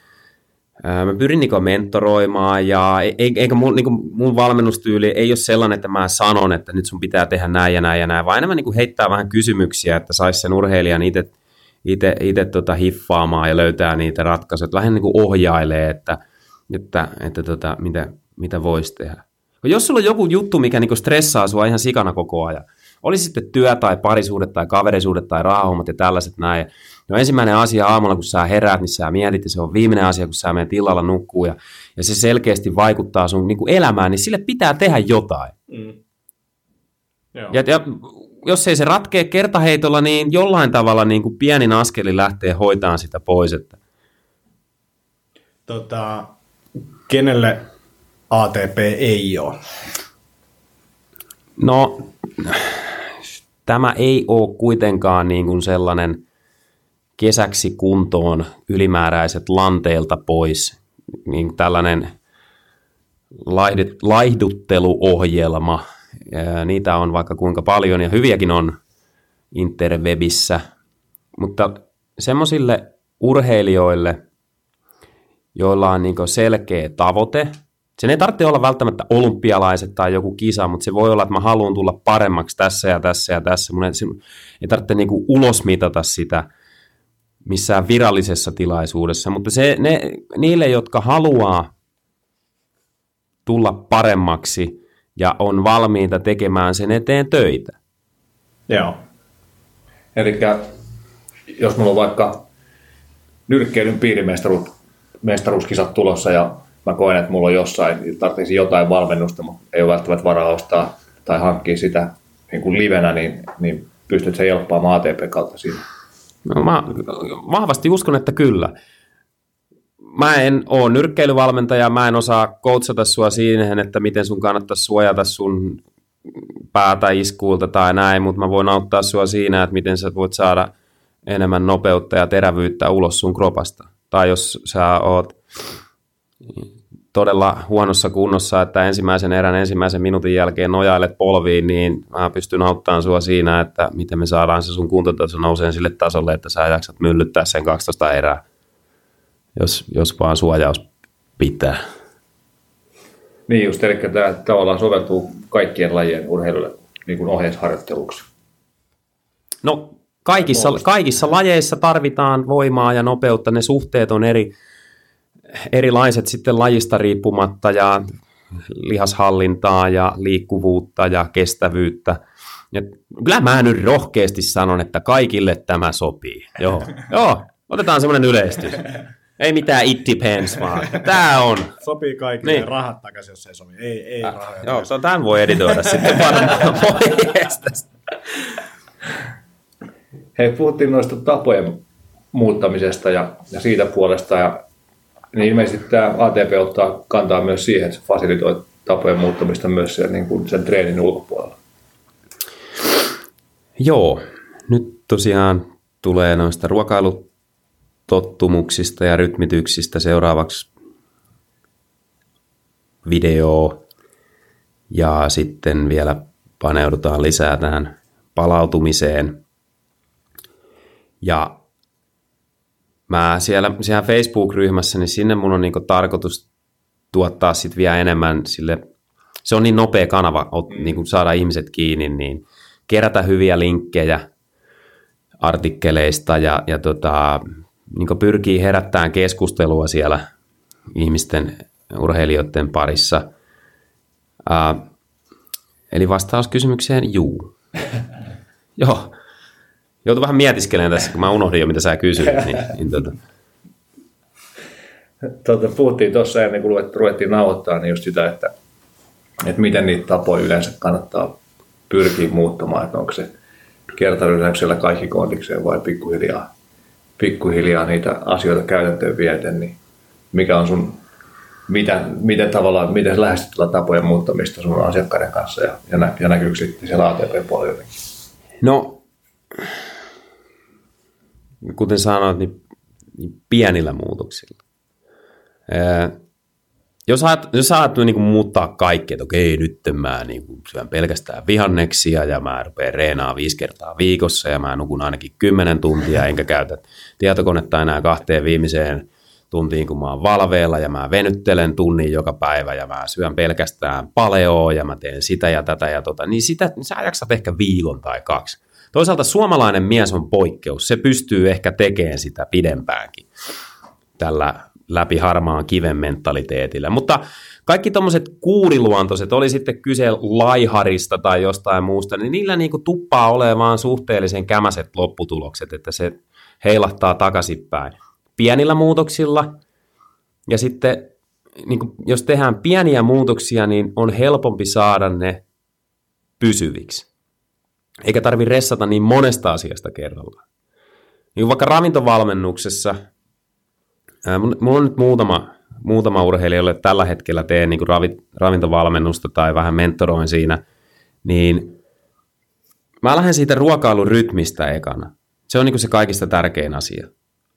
mä pyrin niinku mentoroimaan ja e- e- eikä mun, niinku mun valmennustyyli ei ole sellainen, että mä sanon, että nyt sun pitää tehdä näin ja näin ja näin, vaan enemmän niinku heittää vähän kysymyksiä, että saisi sen urheilijan itse tota hiffaamaan ja löytää niitä ratkaisuja, vähän niin kuin ohjailee, että, että, että tota, mitä, mitä voisi tehdä. Jos sulla on joku juttu, mikä niin stressaa sua ihan sikana koko ajan, oli sitten työ tai parisuudet tai kaverisuudet tai rahahommat ja tällaiset näin. No ensimmäinen asia aamulla, kun sä heräät, niin sä mietit, ja se on viimeinen asia, kun sä menet illalla nukkuu, ja, ja se selkeästi vaikuttaa sun niin kuin elämään, niin sille pitää tehdä jotain. Mm. Joo. Ja, ja jos ei se ratkee kertaheitolla, niin jollain tavalla niin kuin pienin askeli lähtee hoitamaan sitä pois. Että. Tota, kenelle ATP ei ole? No, tämä ei ole kuitenkaan niin kuin sellainen kesäksi kuntoon ylimääräiset lanteilta pois, niin tällainen laihdut- laihdutteluohjelma. Niitä on vaikka kuinka paljon ja hyviäkin on interwebissä, mutta semmoisille urheilijoille, joilla on niin selkeä tavoite, sen ei tarvitse olla välttämättä olympialaiset tai joku kisa, mutta se voi olla, että mä haluan tulla paremmaksi tässä ja tässä ja tässä. Mun ei, ei tarvitse niin ulosmitata sitä missään virallisessa tilaisuudessa, mutta se, ne, niille, jotka haluaa tulla paremmaksi ja on valmiita tekemään sen eteen töitä. Joo. Eli jos mulla on vaikka nyrkkeilyn piirimestaruuskisat tulossa ja mä koen, että mulla on jossain, niin tarvitsisi jotain valmennusta, mutta ei ole välttämättä varaa ostaa tai hankkia sitä niin kuin livenä, niin, niin pystyt se helppaamaan ATP kautta siinä. No, mä vahvasti uskon, että kyllä. Mä en ole nyrkkeilyvalmentaja, mä en osaa coachata sua siihen, että miten sun kannattaisi suojata sun päätä iskuilta tai näin, mutta mä voin auttaa sua siinä, että miten sä voit saada enemmän nopeutta ja terävyyttä ulos sun kropasta. Tai jos sä oot todella huonossa kunnossa, että ensimmäisen erän ensimmäisen minuutin jälkeen nojailet polviin, niin mä pystyn auttamaan sua siinä, että miten me saadaan se sun kuntotaso nouseen sille tasolle, että sä jaksat myllyttää sen 12 erää, jos, jos vaan suojaus pitää. Niin just, eli tämä tavallaan soveltuu kaikkien lajien urheilulle niin kuin ohjeisharjoitteluksi. No kaikissa, kaikissa lajeissa tarvitaan voimaa ja nopeutta, ne suhteet on eri, erilaiset sitten lajista riippumatta ja lihashallintaa ja liikkuvuutta ja kestävyyttä. Ja kyllä mä nyt rohkeasti sanon, että kaikille tämä sopii. Joo, Joo. otetaan semmoinen yleistys. Ei mitään it depends, vaan tämä on. Sopii kaikille niin. rahat takaisin, jos ei sovi. Ei, ei äh, rahoja. Joo, so tämän voi editoida sitten varmaan. Hei, puhuttiin noista tapojen muuttamisesta ja, ja siitä puolesta. Ja, niin ilmeisesti tämä ATP ottaa kantaa myös siihen, että se fasilitoi tapojen muuttamista myös siellä, niin kuin sen treenin ulkopuolella. Joo, nyt tosiaan tulee noista ruokailut tottumuksista ja rytmityksistä seuraavaksi video ja sitten vielä paneudutaan lisää tähän palautumiseen. Ja mä siellä, siellä Facebook-ryhmässä, niin sinne mun on niinku tarkoitus tuottaa sit vielä enemmän sille, se on niin nopea kanava mm. niin saada ihmiset kiinni, niin kerätä hyviä linkkejä artikkeleista ja, ja tota, niin pyrkii herättämään keskustelua siellä ihmisten, urheilijoiden parissa. Uh, eli vastaus kysymykseen, juu. Joo. Joutu vähän mietiskelemään tässä, kun mä unohdin jo, mitä sä kysyit. Niin, niin tota. Tota, puhuttiin tuossa ennen kuin ruvettiin nauhoittaa, niin just sitä, että, että miten niitä tapoja yleensä kannattaa pyrkiä muuttamaan, että onko se kertarysäyksellä kaikki kondikseen vai pikkuhiljaa pikkuhiljaa niitä asioita käytäntöön vieten, niin mikä on sun, mitä, miten tavallaan, miten lähestyt tapojen muuttamista sun asiakkaiden kanssa ja, ja, nä, ja näkyykö sitten siellä ATP-puolella? No, kuten sanoit, niin, niin pienillä muutoksilla. Jos, ajat, jos ajattelet niin muuttaa kaikki, että okei, nyt mä niin kuin syön pelkästään vihanneksia ja mä rupean reenaa viisi kertaa viikossa ja mä nukun ainakin kymmenen tuntia, enkä käytä tietokonetta enää kahteen viimeiseen tuntiin, kun mä oon valveilla ja mä venyttelen tunnin joka päivä ja mä syön pelkästään paleoa ja mä teen sitä ja tätä ja tota, niin sitä niin sä jaksat ehkä viikon tai kaksi. Toisaalta suomalainen mies on poikkeus, se pystyy ehkä tekemään sitä pidempäänkin tällä läpi harmaan kiven mentaliteetillä. Mutta kaikki tuommoiset kuuriluontoiset, oli sitten kyse laiharista tai jostain muusta, niin niillä niinku tuppaa olemaan suhteellisen kämäset lopputulokset, että se heilahtaa takaisinpäin. Pienillä muutoksilla ja sitten niin kuin, jos tehdään pieniä muutoksia, niin on helpompi saada ne pysyviksi. Eikä tarvi ressata niin monesta asiasta kerralla. Niin vaikka ravintovalmennuksessa Mulla on nyt muutama, muutama urheilija, jolle tällä hetkellä teen niin ravi, ravintovalmennusta tai vähän mentoroin siinä, niin mä lähden siitä ruokailurytmistä ekana. Se on niin se kaikista tärkein asia.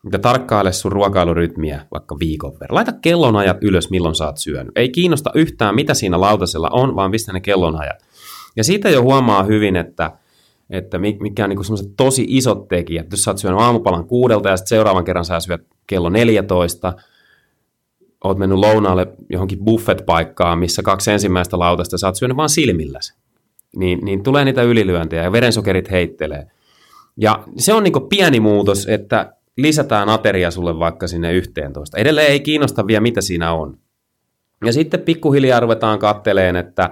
Mitä tarkkaile sun ruokailurytmiä vaikka viikon verran. Laita kellonajat ylös, milloin sä oot syönyt. Ei kiinnosta yhtään, mitä siinä lautasella on, vaan pistä ne kellonajat. Ja siitä jo huomaa hyvin, että, että mikä on niin sellaiset tosi isot tekijät. Jos sä oot syönyt aamupalan kuudelta ja sitten seuraavan kerran sä syöt kello 14, oot mennyt lounaalle johonkin buffet-paikkaan, missä kaksi ensimmäistä lautasta sä oot syönyt vaan silmilläsi. Niin, niin tulee niitä ylilyöntejä ja verensokerit heittelee. Ja se on niin pieni muutos, että lisätään ateria sulle vaikka sinne 11. Edelleen ei kiinnosta vielä, mitä siinä on. Ja sitten pikkuhiljaa ruvetaan katteleen, että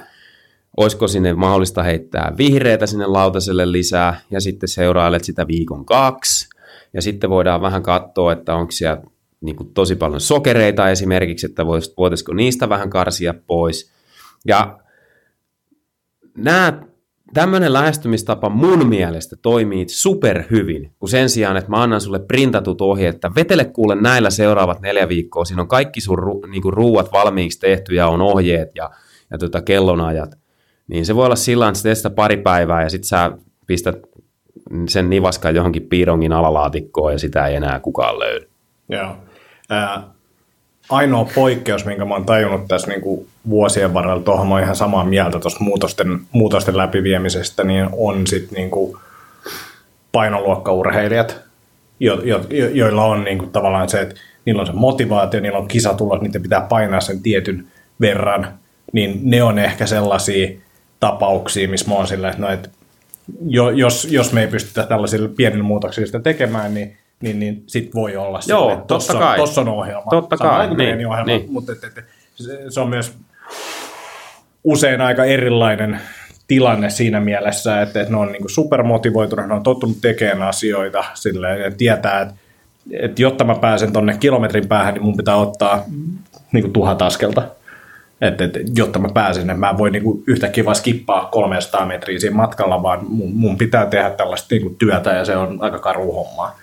olisiko sinne mahdollista heittää vihreitä sinne lautaselle lisää, ja sitten seurailet sitä viikon kaksi, ja sitten voidaan vähän katsoa, että onko siellä niin kuin tosi paljon sokereita esimerkiksi, että voitaisiko niistä vähän karsia pois. Ja nämä, tämmöinen lähestymistapa mun mielestä toimii super hyvin, kun sen sijaan, että mä annan sulle printatut ohjeet, että vetele kuule näillä seuraavat neljä viikkoa, siinä on kaikki sun ru, niin kuin ruuat valmiiksi tehty ja on ohjeet ja, ja tota kellonajat, Niin se voi olla sillä että sitä pari päivää ja sitten sä pistät sen nivaskan johonkin piirongin alalaatikkoon ja sitä ei enää kukaan löydy. Joo. Ää, ainoa poikkeus, minkä mä oon tajunnut tässä niin kuin vuosien varrella, tuohon mä oon ihan samaa mieltä tuosta muutosten, muutosten läpiviemisestä, niin on sitten niin kuin painoluokkaurheilijat, jo, jo, jo, joilla on niin kuin tavallaan se, että niillä on se motivaatio, niillä on kisatulos, niiden pitää painaa sen tietyn verran, niin ne on ehkä sellaisia tapauksia, missä mä oon sillä, että, no, että jo, jos, jos me ei pystytä tällaisilla pienillä muutoksilla sitä tekemään, niin niin, niin sit voi olla Joo, sille, totta tossa, kai. Tossa on ohjelma. Totta Sama kai, niin, ohjelma, niin. mutta et, et, se, se on myös usein aika erilainen tilanne siinä mielessä, että, että ne on niin supermotivoituneet, ne on tottunut tekemään asioita silleen, ja tietää, että, että jotta mä pääsen tonne kilometrin päähän, niin mun pitää ottaa niin kuin tuhat askelta. Että, että, jotta mä pääsen, että mä en voi niin kuin yhtäkkiä vaan skippaa 300 metriä siinä matkalla, vaan mun, mun pitää tehdä tällaista niin kuin työtä ja se on aika karu hommaa.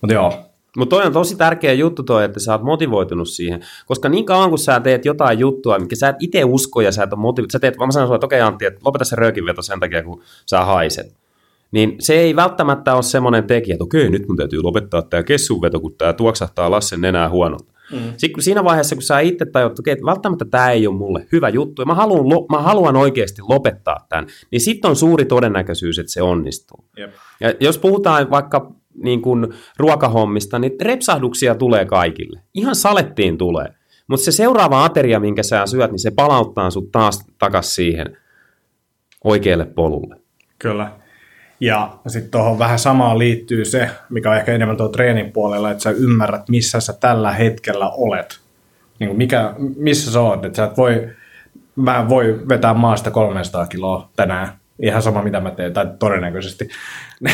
Mutta joo, Mutta toi on tosi tärkeä juttu toi, että sä oot motivoitunut siihen. Koska niin kauan kun sä teet jotain juttua, mikä sä et itse usko ja sä et ole motivoitunut, sä teet, vaan mä sanon sulle, että okei Antti, että lopeta se röökinveto sen takia, kun sä haiset. Niin se ei välttämättä ole semmoinen tekijä, että okei, nyt mun täytyy lopettaa tämä kessunveto, kun tämä tuoksahtaa Lassen nenää huonolta. Mm. Sitten siinä vaiheessa, kun sä itse tajut, että okei, että välttämättä tämä ei ole mulle hyvä juttu, ja mä haluan, lo- mä haluan oikeasti lopettaa tämän, niin sitten on suuri todennäköisyys, että se onnistuu. Jep. Ja jos puhutaan vaikka niin kuin ruokahommista, niin repsahduksia tulee kaikille. Ihan salettiin tulee. Mutta se seuraava ateria, minkä sä syöt, niin se palauttaa sut taas takas siihen oikealle polulle. Kyllä. Ja sitten tuohon vähän samaan liittyy se, mikä on ehkä enemmän tuo treenin puolella, että sä ymmärrät, missä sä tällä hetkellä olet. Niin kuin mikä, missä sä oot. Että sä et voi, mä en voi vetää maasta 300 kiloa tänään. Ihan sama, mitä mä teen, tai todennäköisesti.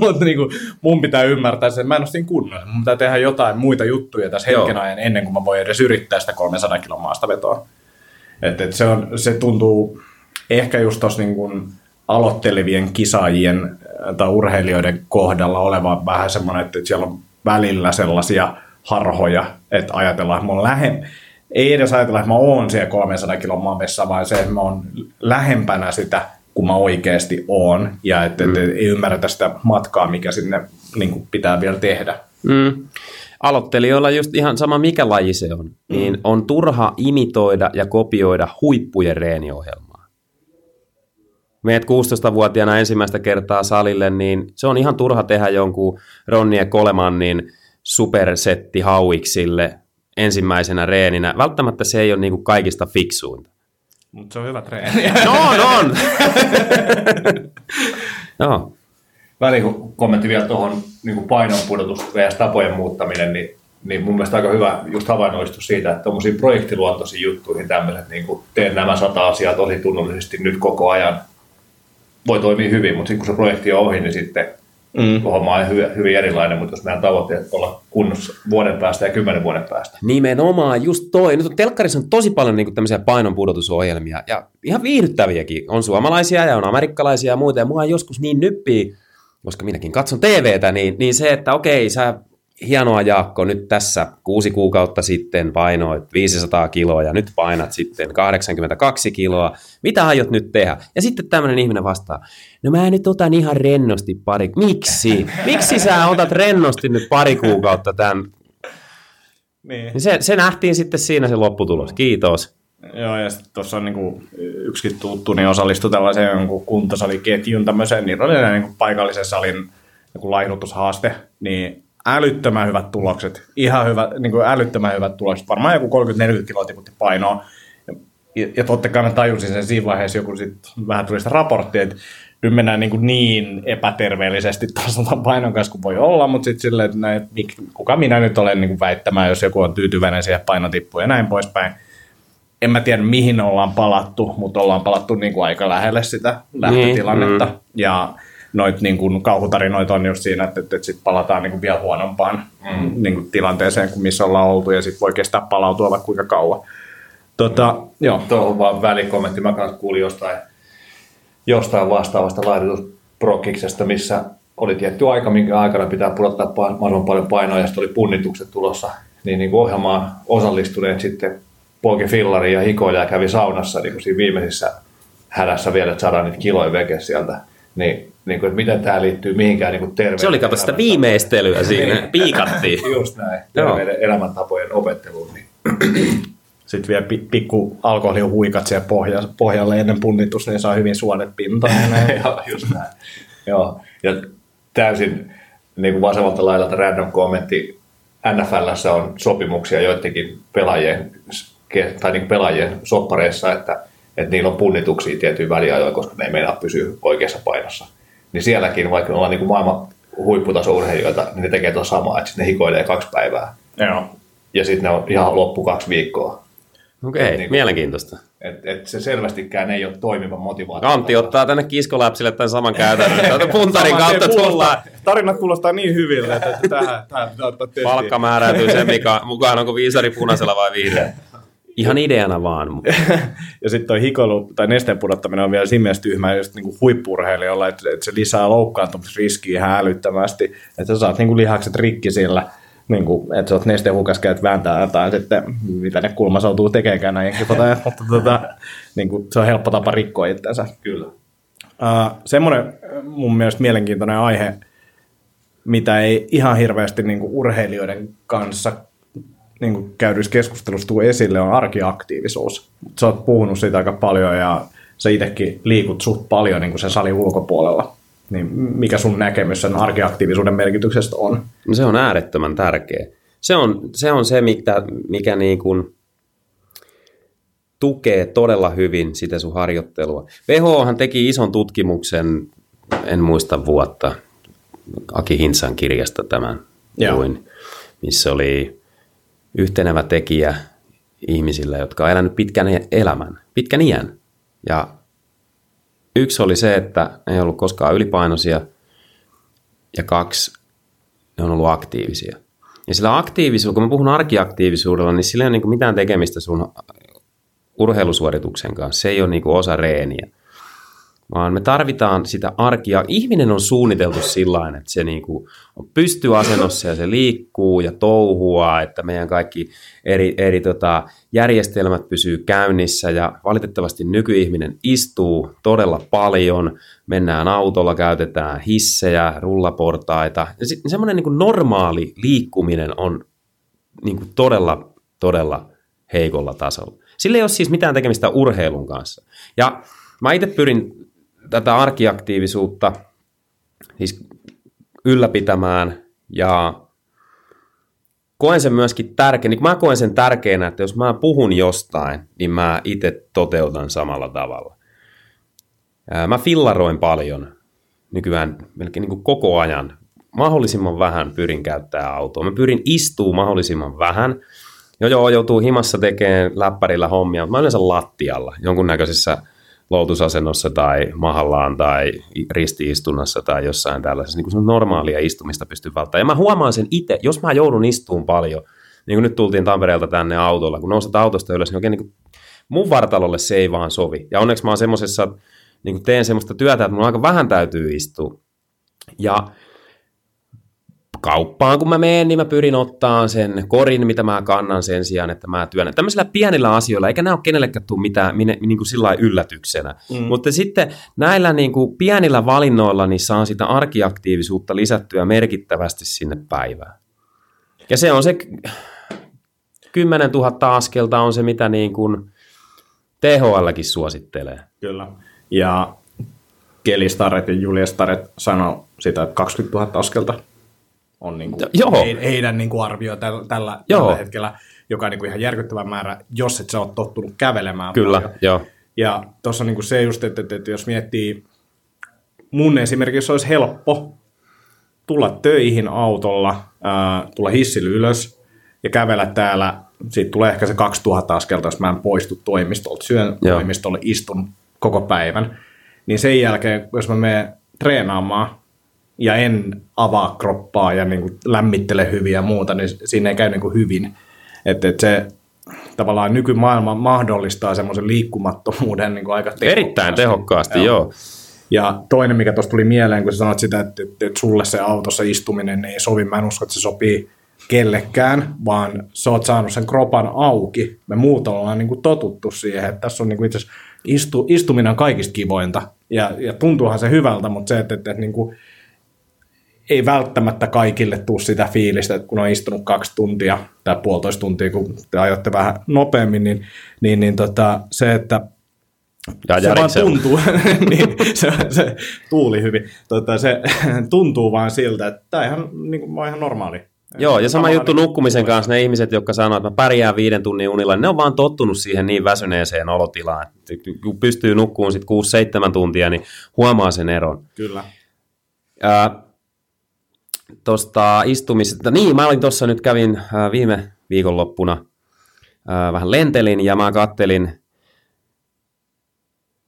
Mutta niin mun pitää ymmärtää sen, mä en ole siinä kunnossa. Mun pitää tehdä jotain muita juttuja tässä Joo. hetken ajan ennen kuin mä voin edes yrittää sitä 300 kilon maasta vetoa. Et, et se, on, se tuntuu ehkä just tuossa niin kuin aloittelevien kisaajien äh, tai urheilijoiden kohdalla olevan vähän semmoinen, että siellä on välillä sellaisia harhoja, että ajatellaan, että mä oon lähe, ei edes ajatella, että mä oon siellä 300 kilon maamessa, vaan se, että mä oon lähempänä sitä, kun mä oikeasti oon, ja että mm. ei ymmärretä sitä matkaa, mikä sinne niin kuin pitää vielä tehdä. Mm. Aloittelijoilla just ihan sama mikä laji se on, mm. niin on turha imitoida ja kopioida huippujen reeniohjelmaa. Meet 16-vuotiaana ensimmäistä kertaa salille, niin se on ihan turha tehdä jonkun Ronnie Colemannin supersetti hauiksille ensimmäisenä reeninä. Välttämättä se ei ole niin kuin kaikista fiksuinta. Mutta se on hyvä treeni. No on, on! Joo. väliin kun kommentti vielä tuohon niin painonpudotus vs. tapojen muuttaminen, niin, niin mun mielestä aika hyvä just havainnollistus siitä, että tuommoisiin projektiluontoisiin juttuihin tämmöiset, niin kuin teen nämä sata asiaa tosi tunnollisesti nyt koko ajan, voi toimia hyvin, mutta sitten kun se projekti on ohi, niin sitten mm. homma on hyvin, hyvin erilainen, mutta jos meidän tavoitteet olla kunnossa vuoden päästä ja kymmenen vuoden päästä. Nimenomaan, just toi. Nyt on telkkarissa on tosi paljon niinku tämmöisiä painonpudotusohjelmia, ja ihan viihdyttäviäkin. On suomalaisia ja on amerikkalaisia ja muita, ja mua joskus niin nyppii, koska minäkin katson TVtä, niin, niin se, että okei, sä hienoa Jaakko, nyt tässä kuusi kuukautta sitten painoit 500 kiloa ja nyt painat sitten 82 kiloa. Mitä aiot nyt tehdä? Ja sitten tämmöinen ihminen vastaa, no mä nyt otan ihan rennosti pari. Miksi? Miksi sä otat rennosti nyt pari kuukautta tämän? niin. Niin Se, se nähtiin sitten siinä se lopputulos. Kiitos. Joo, ja sitten tuossa on niinku yksikin tuttu, niin osallistui tällaiseen jonkun kuntosaliketjun tämmöiseen, niin oli niinku paikallisen salin joku laihdutushaaste, niin älyttömän hyvät tulokset, ihan hyvä, niin kuin älyttömän hyvät tulokset, varmaan joku 30-40 kiloa tiputti painoa, ja, ja totta kai mä tajusin sen siinä vaiheessa, joku sit vähän tuli sitä raporttia, että nyt mennään niin, kuin niin epäterveellisesti tuossa painon kanssa kuin voi olla, mutta sitten silleen, että näin, kuka minä nyt olen niin kuin väittämään, jos joku on tyytyväinen siihen painotippuun ja näin poispäin. En mä tiedä, mihin ollaan palattu, mutta ollaan palattu niin kuin aika lähelle sitä lähtötilannetta. mm. Ja noit niin kuin kauhutarinoita on just siinä, että, että, että sitten palataan niin kuin vielä huonompaan mm. niin kuin tilanteeseen kuin missä ollaan oltu, ja sitten voi kestää palautua vaikka kuinka kauan. Tota, joo. Tuohon vaan välikommentti, mä kanssa kuulin jostain, jostain vastaavasta laihdutusprokiksesta, missä oli tietty aika, minkä aikana pitää pudottaa mahdollisimman paljon painoa, ja sitten oli punnitukset tulossa, niin, niin kuin ohjelmaan osallistuneet sitten polki fillari ja hikoili ja kävi saunassa niin kuin siinä viimeisissä hädässä vielä, että saadaan niitä kiloja veke sieltä. Niin, niin kuin, että miten tämä liittyy mihinkään niin terveyden Se oli kato sitä viimeistelyä siinä, piikattiin. Just näin, terveyden elämäntapojen opetteluun. Niin. Sitten vielä pikku alkoholihuikat siellä pohja, pohjalle ennen punnitus, niin saa hyvin suonet pintaan. Joo, just näin. Joo. Ja täysin niin kuin vasemmalta laidalta random kommentti, NFLssä on sopimuksia joidenkin pelaajien, tai niin pelaajien soppareissa, että, että niillä on punnituksia tiettyjä väliajoja, koska ne ei meinaa pysyä oikeassa painossa. Niin sielläkin, vaikka ollaan niin kuin maailman huipputasourheilijoita, niin ne tekee tuota samaa, että sitten ne hikoilee kaksi päivää. Joo. Ja sitten ne on ihan loppu kaksi viikkoa. Okei, okay, niin mielenkiintoista. Et, et se selvästikään ei ole toimiva motivaatio. Antti ottaa tänne kiskoläpsille tämän saman käytännön. Puntarin kautta tullaan. Tarinat kuulostaa niin hyville, että tähän, tähän pitää ottaa Palkka määräytyy sen mikä, mukaan, onko viisari punaisella vai vihreä. Ihan ideana vaan. ja sitten toi hikoilu tai nesteen pudottaminen on vielä siinä mielessä tyhmä just niinku huippurheilijoilla, että, että se lisää loukkaantumisriskiä ihan älyttömästi. Että sä saat niinku lihakset rikki sillä niin kuin, että sä oot nestehukas, käyt vääntää jotain sitten, mitä ne kulmasoutuu tekemään näin, tota, mutta tota, niin kuin, se on helppo tapa rikkoa itsensä. Kyllä. Uh, semmoinen mun mielestä mielenkiintoinen aihe, mitä ei ihan hirveästi niin kuin urheilijoiden kanssa niin kuin käydyissä keskustelussa tule esille, on arkiaktiivisuus. Sä oot puhunut siitä aika paljon ja sä itsekin liikut suht paljon niin kuin sen salin ulkopuolella niin mikä sun näkemys sen arkiaktiivisuuden merkityksestä on? No se on äärettömän tärkeä. Se on se, on se mikä, mikä niin kuin tukee todella hyvin sitä sun harjoittelua. WHOhan teki ison tutkimuksen, en muista vuotta, Aki Hinsan kirjasta tämän luin, missä oli yhtenevä tekijä ihmisillä, jotka on elänyt pitkän elämän, pitkän iän. Ja Yksi oli se, että ei ollut koskaan ylipainoisia ja kaksi, ne on ollut aktiivisia. Ja sillä aktiivisuudella, kun mä puhun arkiaktiivisuudella, niin sillä ei ole niin mitään tekemistä sun urheilusuorituksen kanssa. Se ei ole niin osa reeniä vaan me tarvitaan sitä arkia. Ihminen on suunniteltu sillä että se niinku pystyy asennossa ja se liikkuu ja touhua, että meidän kaikki eri, eri tota, järjestelmät pysyy käynnissä ja valitettavasti nykyihminen istuu todella paljon. Mennään autolla, käytetään hissejä, rullaportaita. Ja sitten semmoinen niinku normaali liikkuminen on niinku todella, todella heikolla tasolla. Sillä ei ole siis mitään tekemistä urheilun kanssa. Ja mä itse pyrin tätä arkiaktiivisuutta siis ylläpitämään ja koen sen myöskin tärkeänä, niin mä koen sen tärkeänä, että jos mä puhun jostain, niin mä itse toteutan samalla tavalla. Mä fillaroin paljon nykyään melkein niin kuin koko ajan. Mahdollisimman vähän pyrin käyttää autoa. Mä pyrin istuu mahdollisimman vähän. Jo joo, joutuu himassa tekemään läppärillä hommia, mutta mä yleensä lattialla, jonkunnäköisessä loutusasennossa tai mahallaan tai ristiistunnassa tai jossain tällaisessa niin kuin normaalia istumista pystyy välttämään. Ja mä huomaan sen itse, jos mä joudun istuun paljon, niin kuin nyt tultiin Tampereelta tänne autolla, kun nousat autosta ylös, niin oikein niin kuin mun vartalolle se ei vaan sovi. Ja onneksi mä oon semmoisessa, niin kuin teen semmoista työtä, että mun aika vähän täytyy istua. Ja kauppaan, kun mä menen, niin mä pyrin ottaa sen korin, mitä mä kannan sen sijaan, että mä työnnän. Tämmöisillä pienillä asioilla, eikä nämä ole kenellekään tule mitään niin kuin sillä yllätyksenä. Mm. Mutta sitten näillä niin kuin pienillä valinnoilla niin saa sitä arkiaktiivisuutta lisättyä merkittävästi sinne päivään. Ja se on se 10 000 askelta on se, mitä niin kuin THLkin suosittelee. Kyllä. Ja Kelistaret ja Julius Staret sanoi sitä, että 20 000 askelta on niin kuin Joo. heidän niin kuin arvio tällä, tällä, tällä hetkellä, joka on niin kuin ihan järkyttävä määrä, jos et sä oot tottunut kävelemään. Kyllä, paljon. jo. Ja tuossa on niin kuin se just, että, että, että jos miettii, mun esimerkiksi olisi helppo tulla töihin autolla, ää, tulla hissillä ylös ja kävellä täällä, siitä tulee ehkä se 2000 askelta, jos mä en poistu toimistolta, syön Joo. toimistolle, istun koko päivän, niin sen jälkeen, jos mä menen treenaamaan, ja en avaa kroppaa ja niin kuin lämmittele hyvin ja muuta, niin siinä ei käy niin kuin hyvin. Että et se tavallaan nykymaailma mahdollistaa semmoisen liikkumattomuuden niin kuin aika tehokkaasti. Erittäin tehokkaasti, joo. joo. Ja toinen, mikä tuossa tuli mieleen, kun sä sanoit sitä, että, että, että sulle se autossa istuminen ei sovi, mä en usko, että se sopii kellekään, vaan sä oot saanut sen kropan auki. Me muut ollaan niin kuin totuttu siihen, että tässä on niin kuin itse asiassa istu, istuminen on kaikista kivointa. Ja, ja tuntuuhan se hyvältä, mutta se, että, että, että niin kuin, ei välttämättä kaikille tule sitä fiilistä, että kun on istunut kaksi tuntia tai puolitoista tuntia, kun te ajoitte vähän nopeammin, niin, niin, niin tota, se, että Ja se vaan tuntuu, niin, se, se tuuli hyvin, tota, se tuntuu vaan siltä, että tämä ihan, niin kuin, oon ihan normaali. Joo, ja sama juttu nukkumisen kanssa, ne ihmiset, jotka sanoo, että mä pärjään viiden tunnin unilla, ne on vaan tottunut siihen niin väsyneeseen olotilaan. että Kun pystyy nukkuun sitten 6-7 tuntia, niin huomaa sen eron. Kyllä. Tuosta istumisesta, niin mä olin tuossa nyt kävin ää, viime viikonloppuna, ää, vähän lentelin ja mä kattelin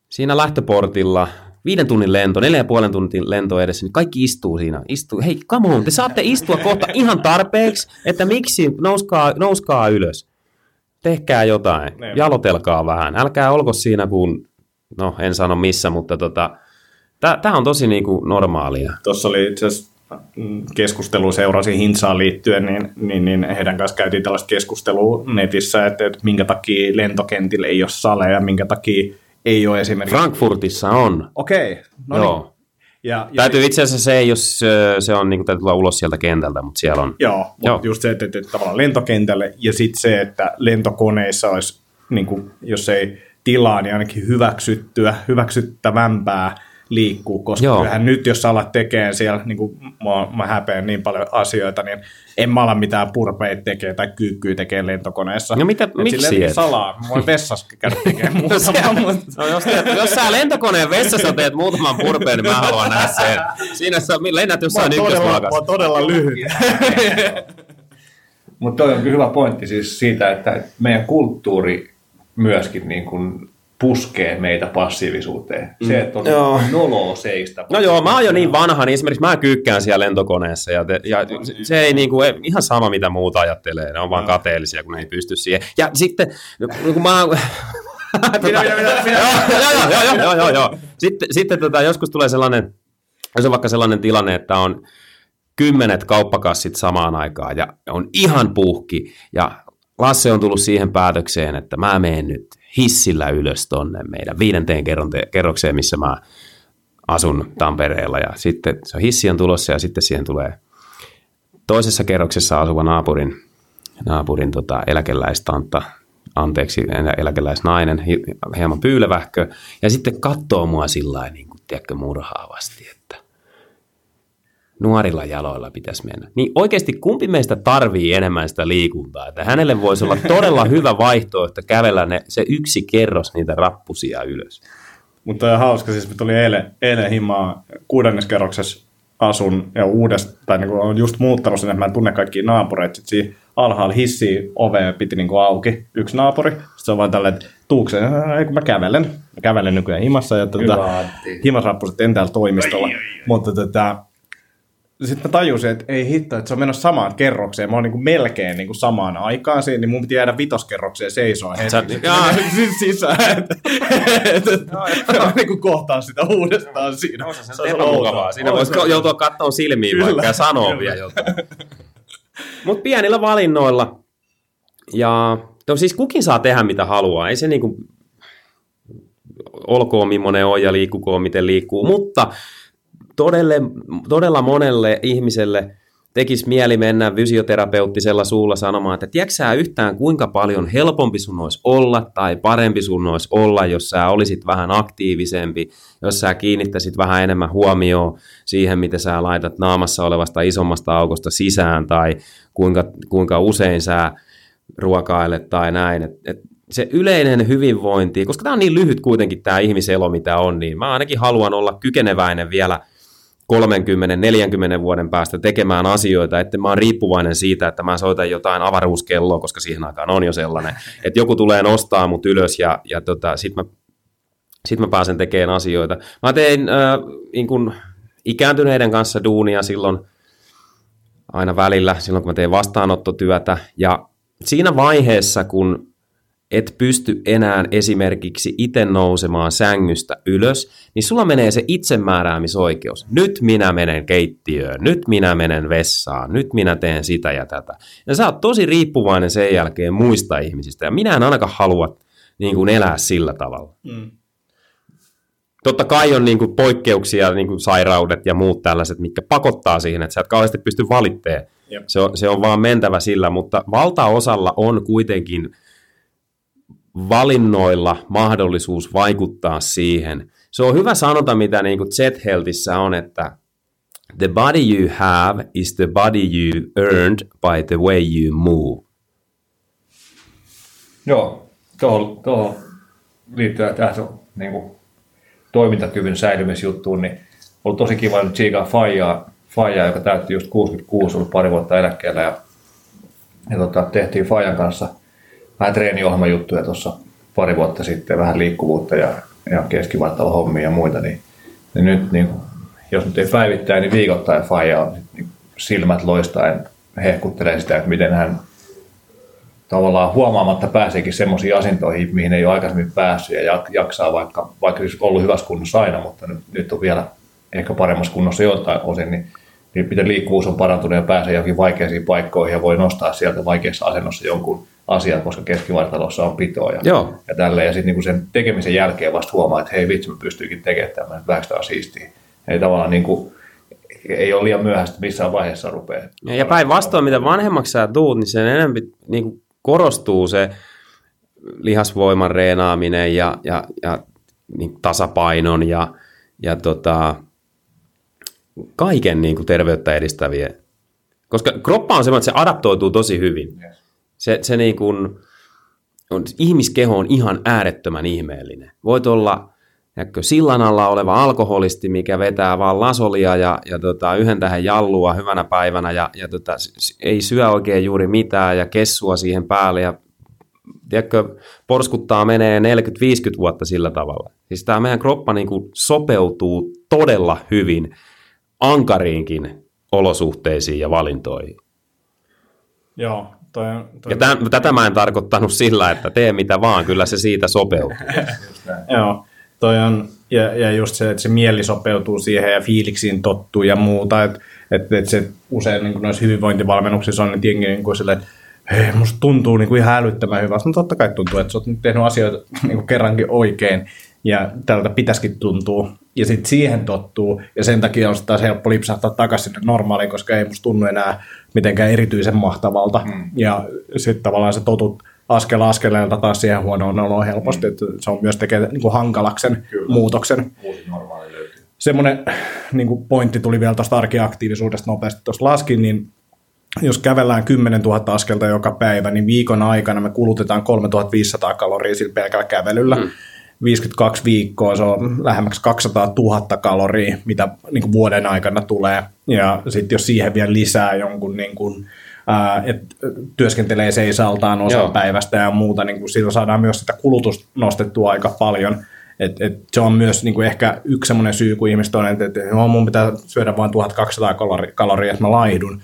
siinä lähtöportilla viiden tunnin lento, neljä ja puolen tunnin lento edessä, niin kaikki istuu siinä. Istuu. Hei, come on, te saatte istua kohta ihan tarpeeksi, että miksi, nouskaa, nouskaa ylös. Tehkää jotain, Niin. jalotelkaa vähän. Älkää olko siinä, kun, no en sano missä, mutta tota, tämä on tosi niinku normaalia. Tuossa oli itse asiassa keskustelu seurasi Hinsaan liittyen, niin, niin, niin heidän kanssa käytiin tällaista keskustelua netissä, että, että minkä takia lentokentillä ei ole saleja, minkä takia ei ole esimerkiksi... Frankfurtissa on. Okei, no Joo. niin. Ja, ja Täytyy itse asiassa se, jos se on, niin kuin, täytyy tulla ulos sieltä kentältä, mutta siellä on. Joo, mutta Joo. just se, että, että, että tavallaan lentokentälle ja sitten se, että lentokoneissa olisi, niin kuin, jos ei tilaa, niin ainakin hyväksyttyä, hyväksyttävämpää liikkuu, koska Joo. kyllähän nyt, jos sä alat tekemään siellä, niin kuin mä, mä häpeän niin paljon asioita, niin en mä ala mitään purpeita tekee tai kyykkyä tekee lentokoneessa. No mitä- Et miksi silleen et? salaa, mä voin vessassa käydä tekemään No, muutama, mutta no, jos, teet, jos sä lentokoneen vessassa teet muutaman purpeen, niin mä haluan nähdä sen. Siinä sä lennät jossain todella, mä ykkösluokassa. oon todella lyhyt. Mutta toi on kyllä hyvä pointti siis siitä, että meidän kulttuuri myöskin niin kuin puskee meitä passiivisuuteen. Se, että on Joo. noloa seistä. No joo, mä oon jo niin vanha, niin esimerkiksi mä kyykkään siellä lentokoneessa ja, te, ja se, se ei niinku, ei- ihan sama mitä muuta ajattelee, ne on vaan kateellisia, kun ne ei pysty siihen. Ja sitten, kun mä Joo, joo, joo, joo, joo, joo, joo. Sitten, sitten tota, joskus tulee sellainen, jos on vaikka sellainen tilanne, että on kymmenet kauppakassit samaan aikaan ja on ihan puhki ja Lasse on tullut siihen päätökseen, että mä menen nyt hissillä ylös tonne meidän viidenteen kerrokseen, missä mä asun Tampereella. Ja sitten se hissi on tulossa ja sitten siihen tulee toisessa kerroksessa asuva naapurin, naapurin tota, eläkeläistantta, anteeksi, eläkeläisnainen, hi- hieman pyylevähkö, ja sitten katsoo mua sillä niin kuin, tiedätkö, murhaavasti, että nuorilla jaloilla pitäisi mennä. Niin oikeasti kumpi meistä tarvii enemmän sitä liikuntaa? Että hänelle voisi olla todella hyvä vaihtoehto kävellä ne, se yksi kerros niitä rappusia ylös. Mutta on hauska, siis me tuli eilen, eilen himaa kuudenneskerroksessa asun ja uudesta, tai niin on just muuttanut sinne, että mä en tunne kaikkia naapureita. Sitten siinä alhaalla hissi ove piti niin auki, yksi naapuri. Sitten se on vaan tällä, että tuukse, ei kun mä kävelen. Mä kävelen nykyään himassa ja tuota, himasrappuset en täällä toimistolla. Mutta tota, sitten mä tajusin, että ei hitto, että se on menossa samaan kerrokseen. Mä oon niin melkein niin samaan aikaan siinä, niin mun piti jäädä vitoskerrokseen seisoa Sä- hetki. jaa. Sisään. Että, että, että, niin kuin kohtaa sitä uudestaan siinä. Se on epämukavaa. Siinä voisi joutua katsomaan silmiin Kyllä, vaikka ja sanoa kyllä. vielä jotain. Mutta pienillä valinnoilla. Ja no siis kukin saa tehdä mitä haluaa. Ei se niinku, olkoon millainen on ja liikkukoon miten liikkuu. Mutta todelle, todella monelle ihmiselle tekisi mieli mennä fysioterapeuttisella suulla sanomaan, että tiedätkö sä yhtään kuinka paljon helpompi sun olisi olla tai parempi sun olisi olla, jos sä olisit vähän aktiivisempi, jos sä kiinnittäisit vähän enemmän huomioon siihen, miten sä laitat naamassa olevasta isommasta aukosta sisään tai kuinka, kuinka usein sä ruokailet tai näin. Et, et se yleinen hyvinvointi, koska tämä on niin lyhyt kuitenkin tämä ihmiselo, mitä on, niin mä ainakin haluan olla kykeneväinen vielä 30-40 vuoden päästä tekemään asioita, että mä oon riippuvainen siitä, että mä soitan jotain avaruuskelloa, koska siihen aikaan on jo sellainen, että joku tulee nostaa mut ylös ja, ja tota, sit, mä, sit mä pääsen tekemään asioita. Mä tein äh, niin kun ikääntyneiden kanssa duunia silloin aina välillä, silloin kun mä tein vastaanottotyötä ja siinä vaiheessa, kun et pysty enää esimerkiksi itse nousemaan sängystä ylös, niin sulla menee se itsemääräämisoikeus. Nyt minä menen keittiöön, nyt minä menen vessaan, nyt minä teen sitä ja tätä. Ja sä oot tosi riippuvainen sen jälkeen muista ihmisistä, ja minä en ainakaan halua niin kuin elää sillä tavalla. Mm. Totta kai on niin kuin poikkeuksia, niin kuin sairaudet ja muut tällaiset, mitkä pakottaa siihen, että sä et kauheasti pysty valitteen. Se on, se on vaan mentävä sillä, mutta valtaosalla on kuitenkin valinnoilla mahdollisuus vaikuttaa siihen. Se on hyvä sanota, mitä niin kuin Z-Healthissä on, että the body you have is the body you earned by the way you move. Joo, tuohon, tuohon liittyen tähän niin kuin, toimintakyvyn säilymisjuttuun, niin ollut tosi kiva nyt tsiikaa Fajaa, Fajaa, joka täytti just 66, ollut pari vuotta eläkkeellä ja, ja tota, tehtiin Fajan kanssa – vähän treeniohjelmajuttuja tuossa pari vuotta sitten, vähän liikkuvuutta ja, ja hommia ja muita, niin, niin nyt niin, jos nyt ei päivittäin, niin viikoittain Faija on niin silmät loistaen hehkuttelee sitä, että miten hän tavallaan huomaamatta pääseekin semmoisiin asintoihin, mihin ei ole aikaisemmin päässyt ja jaksaa, vaikka, vaikka olisi ollut hyvässä kunnossa aina, mutta nyt, nyt on vielä ehkä paremmassa kunnossa jotain osin, niin, niin miten liikkuvuus on parantunut ja pääsee johonkin vaikeisiin paikkoihin ja voi nostaa sieltä vaikeassa asennossa jonkun asian, koska keskivartalossa on pitoa ja, Joo. ja tälleen. Ja sitten niinku sen tekemisen jälkeen vasta huomaa, että hei vitsi, mä pystyykin tekemään että vähäksi siistiä. Ei tavallaan niinku, ei ole liian myöhäistä missään vaiheessa rupeaa. Ja, ja päinvastoin, mitä vanhemmaksi sä tuut, niin sen enemmän niin korostuu se lihasvoiman reenaaminen ja, ja, ja niin tasapainon ja, ja tota, kaiken niin kuin terveyttä edistäviä. Koska kroppa on semmoinen, että se adaptoituu tosi hyvin. Yes. Se, se niin kuin, on, ihmiskeho on ihan äärettömän ihmeellinen. Voit olla näkö, sillan alla oleva alkoholisti, mikä vetää vaan lasolia ja, ja tota, yhden tähän jallua hyvänä päivänä ja, ja tota, ei syö oikein juuri mitään ja kessua siihen päälle ja tiedätkö, porskuttaa menee 40-50 vuotta sillä tavalla. Siis tämä meidän kroppa niin kuin sopeutuu todella hyvin ankariinkin olosuhteisiin ja valintoihin. Joo, Toi on, toi ja tämän, tätä mä en tarkoittanut sillä, että tee mitä vaan, kyllä se siitä sopeutuu. Joo, toi on, ja, ja just se, että se mieli sopeutuu siihen ja fiiliksiin tottuu ja muuta, että et, et se usein niin noissa hyvinvointivalmennuksissa on, niin jengi niin kuin silleen, että hei, musta tuntuu niin kuin ihan älyttömän hyvältä. No totta kai tuntuu, että sä oot nyt tehnyt asioita niin kuin kerrankin oikein, ja tältä pitäisikin tuntua. Ja sitten siihen tottuu, ja sen takia on taas helppo lipsahtaa takaisin sinne normaaliin, koska ei musta tunnu enää mitenkään erityisen mahtavalta. Mm. Ja sitten tavallaan se totut askel askeleelta taas siihen huonoon oloon helposti, mm. että se on myös tekee niin kuin hankalaksen Kyllä. muutoksen. Semmoinen niin kuin pointti tuli vielä tuosta arkiaktiivisuudesta nopeasti tuossa laskin, niin jos kävellään 10 000 askelta joka päivä, niin viikon aikana me kulutetaan 3500 kaloria sillä pelkällä kävelyllä. Mm 52 viikkoa, se on lähemmäksi 200 000 kaloria, mitä niin vuoden aikana tulee. Ja sitten jos siihen vielä lisää jonkun, niin kuin, ää, et työskentelee seisaltaan osan Joo. päivästä ja muuta, niin kuin sillä saadaan myös sitä kulutusta nostettua aika paljon. Et, et se on myös niin kuin ehkä yksi semmoinen syy, kun ihmiset on, että, että no, mun pitää syödä vain 1200 kaloria, kaloria, että mä laihdun.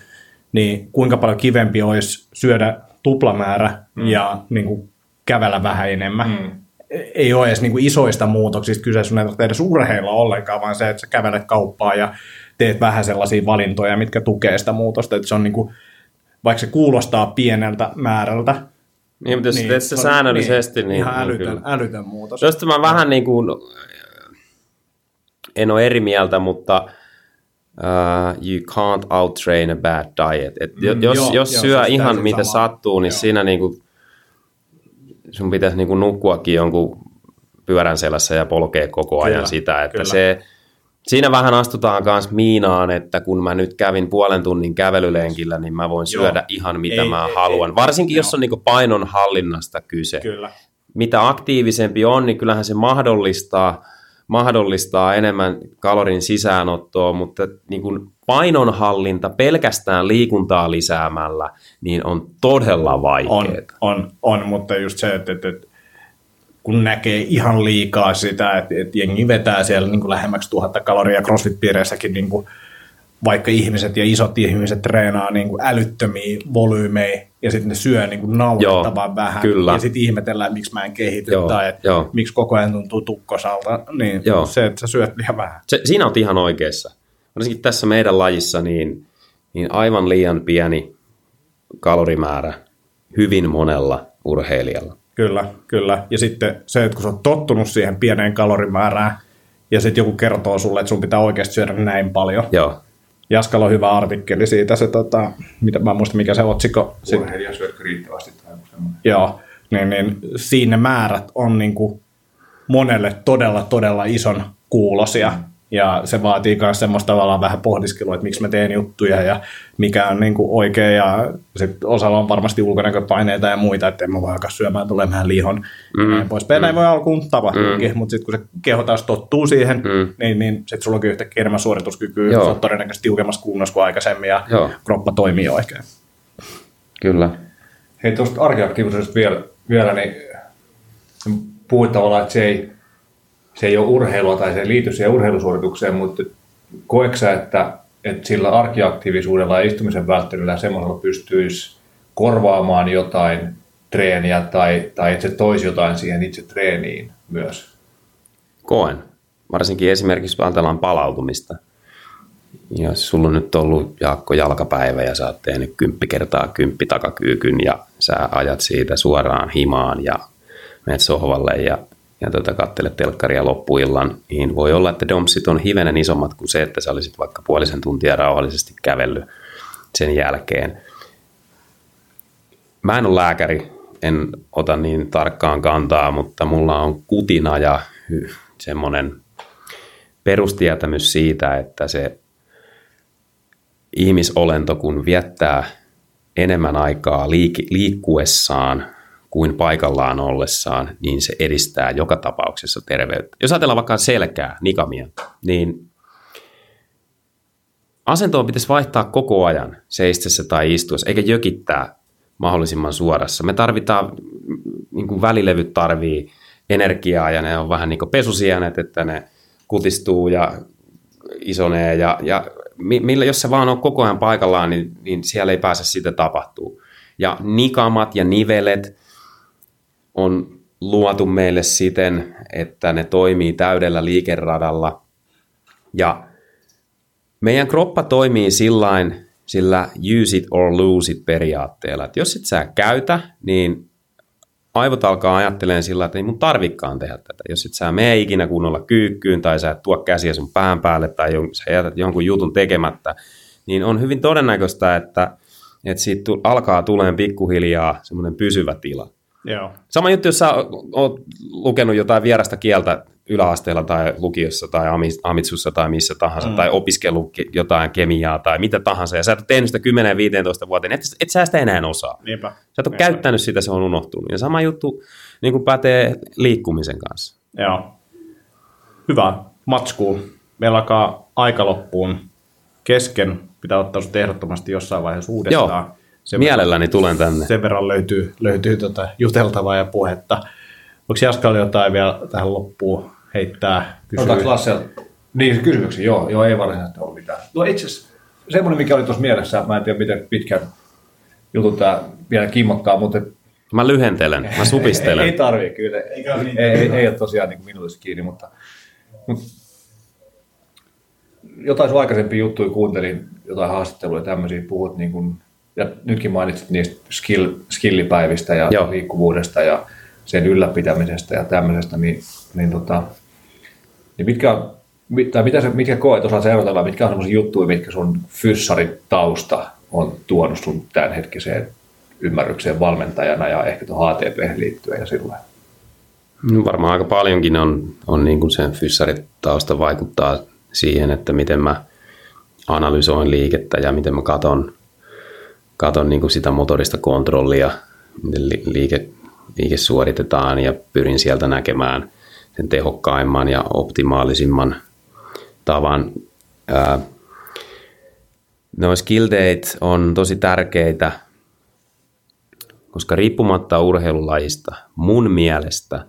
Niin kuinka paljon kivempi olisi syödä tuplamäärä mm. ja niin kuin, kävellä vähän enemmän. Mm ei ole edes niin kuin isoista muutoksista kyse, sun ei tarvitse edes urheilla ollenkaan, vaan se, että sä kävelet kauppaa ja teet vähän sellaisia valintoja, mitkä tukee sitä muutosta, että se on niin kuin, vaikka se kuulostaa pieneltä määrältä, niin, mutta jos niin, teet se säännöllisesti, niin... niin ihan älytön, älytön muutos. Tuosta mä vähän niin kuin, en ole eri mieltä, mutta uh, you can't outtrain a bad diet. Et mm, jos joo, jos joo, syö ihan mitä sama. sattuu, niin joo. siinä niin kuin sun pitäisi niin kuin nukkuakin jonkun pyörän selässä ja polkea koko ajan kyllä, sitä, että kyllä. se, siinä vähän astutaan myös miinaan, että kun mä nyt kävin puolen tunnin kävelylenkillä, niin mä voin Joo. syödä ihan mitä ei, mä ei, haluan. Ei, Varsinkin ei, jos on niin painon hallinnasta kyse. Kyllä. Mitä aktiivisempi on, niin kyllähän se mahdollistaa, mahdollistaa enemmän kalorin sisäänottoa, mutta niin kuin painonhallinta pelkästään liikuntaa lisäämällä, niin on todella vaikeaa. On, on, on mutta just se, että, että, että kun näkee ihan liikaa sitä, että, että jengi vetää siellä niin kuin lähemmäksi tuhatta kaloria crossfit-piireissäkin niin kuin vaikka ihmiset ja isot ihmiset treenaa niin kuin älyttömiä volyymeja ja sitten ne syö niin kuin naurettavan vähän. kyllä. Ja sitten ihmetellään, miksi mä en kehity Joo, tai että miksi koko ajan tuntuu tukkosalta. Niin Joo. se, että sä syöt liian vähän. Se, siinä on ihan oikeassa. Varsinkin tässä meidän lajissa niin, niin aivan liian pieni kalorimäärä hyvin monella urheilijalla. Kyllä, kyllä. Ja sitten se, että kun sä oot tottunut siihen pieneen kalorimäärään, ja sitten joku kertoo sulle, että sun pitää oikeasti syödä näin paljon. Joo, Jaskalla on hyvä artikkeli siitä, se, tota, mitä, mä en muista mikä se otsikko. Sit, Urheilija syötkö riittävästi tai joo, niin, niin siinä määrät on niin kuin monelle todella, todella ison kuulosia. Ja se vaatii myös semmoista tavallaan vähän pohdiskelua, että miksi mä teen juttuja ja mikä on niin kuin oikein. Ja sitten osalla on varmasti ulkonäköpaineita ja muita, että en mä voi alkaa syömään tulemaan lihon. Mm. Ja näin poispäin. Näin voi alkuun tapahtuakin, mm. mutta sitten kun se keho taas tottuu siihen, mm. niin, niin sitten sulla onkin yhtäkkiä enemmän suorituskykyä. Joo. Se on todennäköisesti tiukemmassa kunnossa kuin aikaisemmin ja Joo. kroppa toimii oikein. kyllä. Hei, tuosta arkiaktiivisuudesta vielä, vielä niin puhuit tavallaan, että se ei, se ei ole urheilua tai se ei liity siihen urheilusuoritukseen, mutta koeksä, että, että sillä arkiaktiivisuudella ja istumisen välttelyllä semmoisella pystyisi korvaamaan jotain treeniä tai, tai että se toisi jotain siihen itse treeniin myös? Koen. Varsinkin esimerkiksi ajatellaan palautumista. Jos sulla on nyt ollut Jaakko jalkapäivä ja sä oot tehnyt kymppi kertaa kymppi takakyykyn ja sä ajat siitä suoraan himaan ja menet sohvalle ja, ja tota, kattelet telkkaria loppuillan, niin voi olla, että domsit on hivenen isommat kuin se, että sä olisit vaikka puolisen tuntia rauhallisesti kävellyt sen jälkeen. Mä en ole lääkäri, en ota niin tarkkaan kantaa, mutta mulla on kutina ja semmoinen perustietämys siitä, että se ihmisolento, kun viettää enemmän aikaa liik- liikkuessaan kuin paikallaan ollessaan, niin se edistää joka tapauksessa terveyttä. Jos ajatellaan vaikka selkää, nikamia, niin asentoa pitäisi vaihtaa koko ajan seistessä tai istuessa, eikä jökittää mahdollisimman suorassa. Me tarvitaan, niin kuin välilevyt tarvii energiaa ja ne on vähän niin kuin pesusienet, että ne kutistuu ja isonee ja, ja mi- millä, jos se vaan on koko ajan paikallaan, niin, niin siellä ei pääse sitä tapahtuu. Ja nikamat ja nivelet on luotu meille siten, että ne toimii täydellä liikeradalla. Ja meidän kroppa toimii sillain, sillä use it or lose it periaatteella. Että jos et sä käytä, niin aivot alkaa ajattelemaan sillä, että ei mun tarvikkaan tehdä tätä. Jos et sä mene ikinä kunnolla kyykkyyn tai sä et tuo käsiä sun pään päälle tai sä jätät jonkun jutun tekemättä, niin on hyvin todennäköistä, että, että siitä alkaa tulemaan pikkuhiljaa semmoinen pysyvä tila. Joo. Sama juttu, jos sä oot lukenut jotain vierasta kieltä yläasteella tai lukiossa tai ami- amitsussa tai missä tahansa, mm. tai opiskellut ke- jotain kemiaa tai mitä tahansa, ja sä et ole tehnyt sitä 10-15 vuoteen, et, et sä sitä enää osaa. Niinpä. Sä et ole käyttänyt sitä, se on unohtunut. Ja sama juttu niin kuin pätee liikkumisen kanssa. Joo. Hyvä. Matskuun. Meillä alkaa aika loppuun kesken. Pitää ottaa sut ehdottomasti jossain vaiheessa uudestaan. Joo. Sen Mielelläni tulen tänne. sen verran löytyy, löytyy tota juteltavaa ja puhetta. Onko Jaskalla jotain vielä tähän loppuun heittää? Otaanko Kysyä? Lasse? Niin, kysymyksiä, joo, joo, ei varsinaisesti ole mitään. No itse asiassa semmoinen, mikä oli tuossa mielessä, että mä en tiedä, miten pitkän jutun tämä vielä kimmottaa, mutta Mä lyhentelen, mä supistelen. ei, ei tarvii kyllä. Ei, ei, ei, ei ole tosiaan niin minuutissa kiinni, mutta, mutta jotain sun aikaisempia juttuja kuuntelin, jotain haastatteluja ja tämmöisiä, puhut niin kuin, ja nytkin mainitsit niistä skill, skillipäivistä ja Joo. liikkuvuudesta ja sen ylläpitämisestä ja tämmöisestä, niin, niin, tota, niin mitkä, mit- tai mitä sä, mitkä koet, osaat sä erotella, mitkä on semmoisia juttuja, mitkä sun fyssaritausta on tuonut sun tämänhetkiseen ymmärrykseen valmentajana ja ehkä tuohon HTP liittyen ja sillä? No varmaan aika paljonkin on, on niin kuin sen fyssaritausta vaikuttaa siihen, että miten mä analysoin liikettä ja miten mä katon, katon niin kuin sitä motorista kontrollia, miten li- liike, liike suoritetaan ja pyrin sieltä näkemään sen tehokkaimman ja optimaalisimman tavan. No skill on tosi tärkeitä, koska riippumatta urheilulajista mun mielestä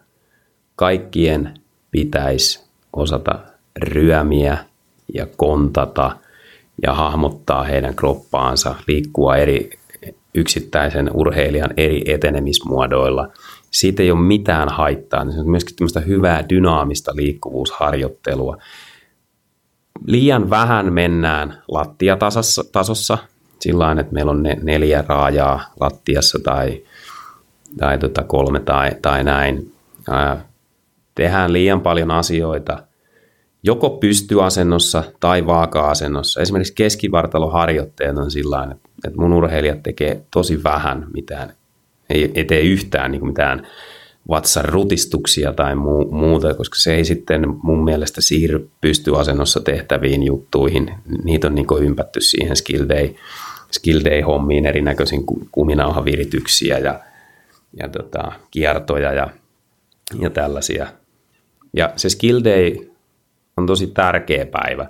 kaikkien pitäisi osata ryömiä ja kontata ja hahmottaa heidän kroppaansa, liikkua eri yksittäisen urheilijan eri etenemismuodoilla. Siitä ei ole mitään haittaa. Se on myöskin tämmöistä hyvää dynaamista liikkuvuusharjoittelua. Liian vähän mennään lattiatasossa sillä että meillä on ne neljä raajaa lattiassa tai, tai tota kolme tai, tai näin. Ää, tehdään liian paljon asioita joko pystyasennossa tai vaaka-asennossa. Esimerkiksi keskivartaloharjoitteet on sillä että mun urheilijat tekee tosi vähän mitään, ei, ei tee yhtään niin mitään vatsan rutistuksia tai muu, muuta, koska se ei sitten mun mielestä siirry pystyasennossa tehtäviin juttuihin. Niitä on niin ympätty siihen skill day, skill day hommiin erinäköisiin kuminauhavirityksiä ja, ja tota, kiertoja ja, ja tällaisia. Ja se skill day on tosi tärkeä päivä.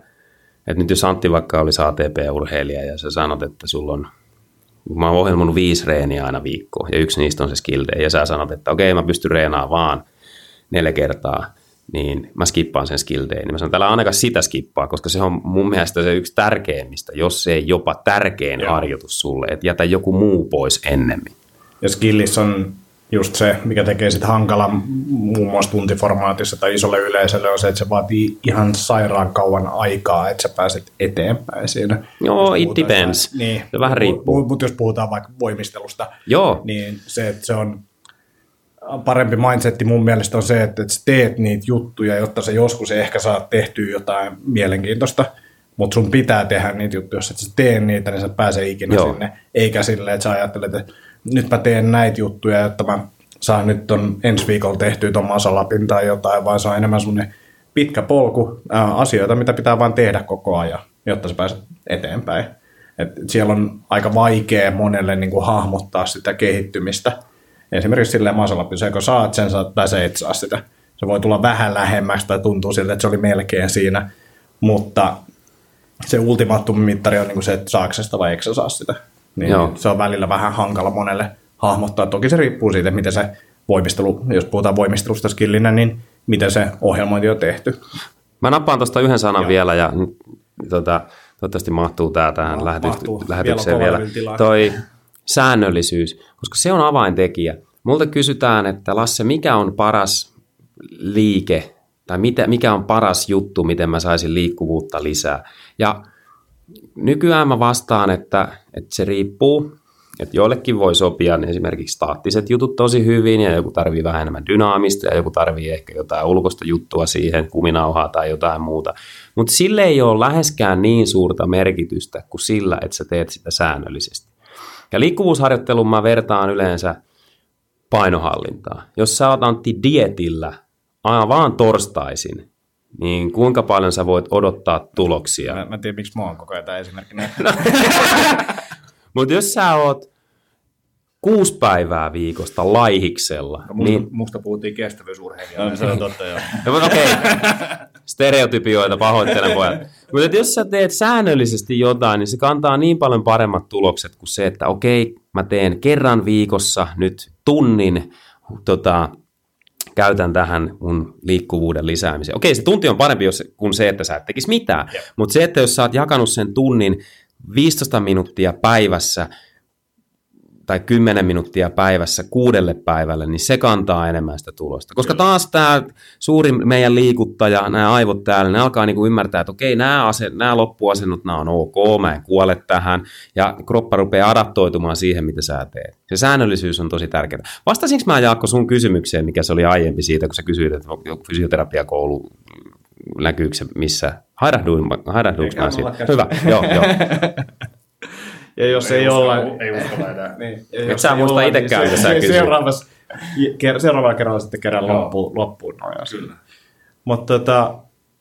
Et nyt jos Antti vaikka olisi ATP-urheilija ja sä sanot, että sulla on, mä oon ohjelmoinut viisi reeniä aina viikkoon ja yksi niistä on se skill day, ja sä sanot, että okei mä pystyn reenaamaan vaan neljä kertaa, niin mä skippaan sen skill day. Niin mä sanon, että ainakaan sitä skippaa, koska se on mun mielestä se yksi tärkeimmistä, jos se ei jopa tärkein Joo. harjoitus sulle, että jätä joku muu pois ennemmin. Ja skillissä on just se, mikä tekee sitten hankala muun muassa tuntiformaatissa tai isolle yleisölle, on se, että se vaatii ihan sairaan kauan aikaa, että sä pääset eteenpäin siinä. Joo, it depends. Niin, se vähän riippuu. Mutta jos puhutaan vaikka voimistelusta, Joo. niin se, että se on parempi mindsetti mun mielestä on se, että, että sä teet niitä juttuja, jotta sä joskus ehkä saat tehtyä jotain mielenkiintoista, mutta sun pitää tehdä niitä juttuja, jos et sä tee niitä, niin sä pääsee ikinä Joo. sinne, eikä silleen, että sä ajattelet, että nyt mä teen näitä juttuja, jotta mä saan nyt ton ensi viikolla tehtyä ton masalapin tai jotain, vaan se on enemmän semmoinen pitkä polku ää, asioita, mitä pitää vain tehdä koko ajan, jotta sä pääset eteenpäin. Et siellä on aika vaikea monelle niin kuin hahmottaa sitä kehittymistä. Esimerkiksi silleen masalapin, kun saat sen, saat, tai sä et saa sitä. Se voi tulla vähän lähemmäksi tai tuntuu siltä, että se oli melkein siinä, mutta se ultimaattumimittari on niin kuin se, että saako sitä vai eikö saa sitä. Niin Joo. se on välillä vähän hankala monelle hahmottaa. Toki se riippuu siitä, miten se voimistelu, jos puhutaan voimistelusta skillinä, niin miten se ohjelmointi on tehty. Mä nappaan tuosta yhden sanan Joo. vielä ja tota, toivottavasti mahtuu tämä tähän no, lähety- lähetykseen vielä. vielä. Toi säännöllisyys, koska se on avaintekijä. Multa kysytään, että Lasse, mikä on paras liike tai mitä, mikä on paras juttu, miten mä saisin liikkuvuutta lisää. Ja nykyään mä vastaan, että, että se riippuu. Että joillekin voi sopia esimerkiksi staattiset jutut tosi hyvin ja joku tarvii vähän enemmän dynaamista ja joku tarvii ehkä jotain ulkoista juttua siihen, kuminauhaa tai jotain muuta. Mutta sille ei ole läheskään niin suurta merkitystä kuin sillä, että sä teet sitä säännöllisesti. Ja liikkuvuusharjoittelun mä vertaan yleensä painohallintaa. Jos sä oot Antti dietillä vaan torstaisin, niin kuinka paljon sä voit odottaa tuloksia? Mä, mä tiedän, miksi mä oon koko ajan tämä esimerkki. Mutta jos sä oot kuusi päivää viikosta laihiksella. No, musta, niin... musta puhuttiin kestävyysurheilijoita. se on totta, joo. no, Okei, okay. stereotypioita pahoittelen pojat. Mutta jos sä teet säännöllisesti jotain, niin se kantaa niin paljon paremmat tulokset kuin se, että okei, okay, mä teen kerran viikossa nyt tunnin tota, käytän tähän mun liikkuvuuden lisäämiseen. Okei, se tunti on parempi jos, kuin se, että sä et tekisi mitään, mutta se, että jos sä oot jakanut sen tunnin 15 minuuttia päivässä tai 10 minuuttia päivässä kuudelle päivälle, niin se kantaa enemmän sitä tulosta. Koska taas tämä suurin meidän liikuttaja, nämä aivot täällä, ne alkaa niinku ymmärtää, että okei, nämä, ase, nämä loppuasennot, nämä on ok, mä en kuole tähän, ja kroppa rupeaa adaptoitumaan siihen, mitä sä teet. Se säännöllisyys on tosi tärkeää. Vastasinko mä, Jaakko, sun kysymykseen, mikä se oli aiempi siitä, kun sä kysyit, että fysioterapiakoulu näkyykö se missä? Hairahduinko mä siitä? Hyvä, joo, joo. Ja jos ei, ei olla... Ei uskalla enää. niin, Et sä muista itsekään, niin, sä kysyt. Seuraavassa, seuraavalla kerralla sitten kerran loppuun, loppuun noin Kyllä. Mutta tota,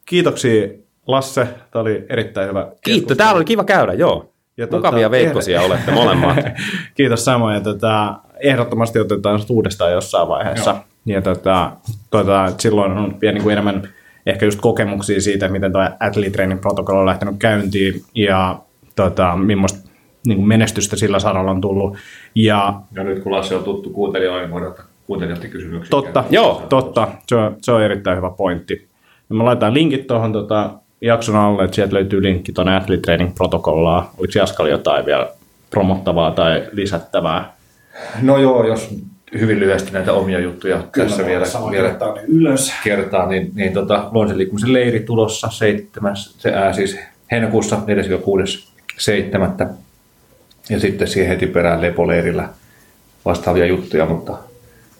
kiitoksia Lasse, tämä oli erittäin hyvä Kiitos, täällä oli kiva käydä, joo. Ja Mukavia tota, veikkosia ehd... olette molemmat. Kiitos samoin, ja tota, ehdottomasti otetaan uudestaan jossain vaiheessa. Joo. Ja tota, tota, silloin on vielä niin kuin enemmän ehkä just kokemuksia siitä, miten tuo athlete training protokollo on lähtenyt käyntiin ja tota, millaista niin kuin menestystä sillä saralla on tullut. Ja, ja nyt kun Lasse on tuttu kuuntelijoille, niin voidaan kuuntelijoiden kysymyksiä. Totta, joo, totta. Se on, se on erittäin hyvä pointti. Ja mä laitan linkit tuohon tota, jakson alle, että sieltä löytyy linkki tuonne Athlete Training protokollaan. Oliko Jaskalla jotain vielä promottavaa tai lisättävää? No joo, jos hyvin lyhyesti näitä omia juttuja Kyllä tässä vielä, vielä kertaa niin ylös. kertaa, niin, niin tota, Luonsen liikkumisen leiri tulossa 7, se, ää, siis heinäkuussa 4.6.7. Ja sitten siihen heti perään lepoleirillä vastaavia juttuja, mutta,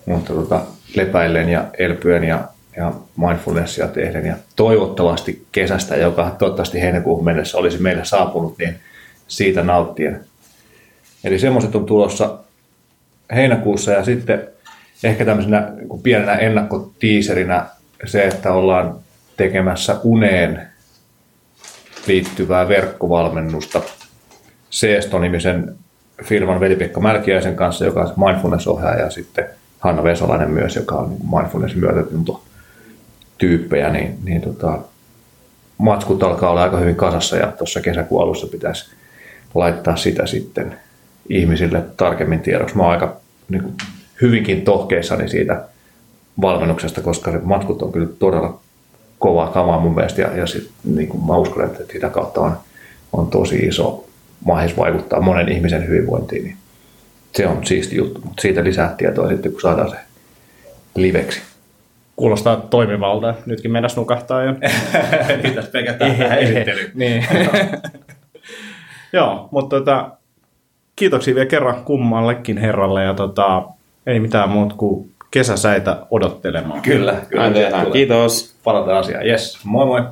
mutta tota, lepäillen ja elpyen ja, ja mindfulnessia tehden ja toivottavasti kesästä, joka toivottavasti heinäkuuhun mennessä olisi meille saapunut, niin siitä nauttien. Eli semmoiset on tulossa heinäkuussa ja sitten ehkä tämmöisenä pienenä ennakkotiiserinä se, että ollaan tekemässä uneen liittyvää verkkovalmennusta Seesto-nimisen firman Veli-Pekka Mälkiäisen kanssa, joka on mindfulness-ohjaaja ja sitten Hanna Vesolainen myös, joka on niin mindfulness myötätunto tyyppejä, niin, niin tota, matskut alkaa olla aika hyvin kasassa ja tuossa kesäkuun alussa pitäisi laittaa sitä sitten ihmisille tarkemmin tiedoksi. Mä oon aika niin kuin, hyvinkin tohkeissani siitä valmennuksesta, koska se matkut on kyllä todella kovaa kamaa mun mielestä ja, ja sit, niin kuin mä uskon, että sitä kautta on, on tosi iso mahdollisuus vaikuttaa monen ihmisen hyvinvointiin. Niin se on siisti juttu, mutta siitä lisää tietoa sitten, kun saadaan se liveksi. Kuulostaa toimivalta. Nytkin mennäs nukahtaa jo. Pitäisi pelkästään tähän esittelyyn. niin. Joo, mutta tota, kiitoksia vielä kerran kummallekin herralle ja tota, ei mitään muuta kuin kesäsäitä odottelemaan. Kyllä, kyllä. Kiitos. Palataan asiaan. Yes, moi moi.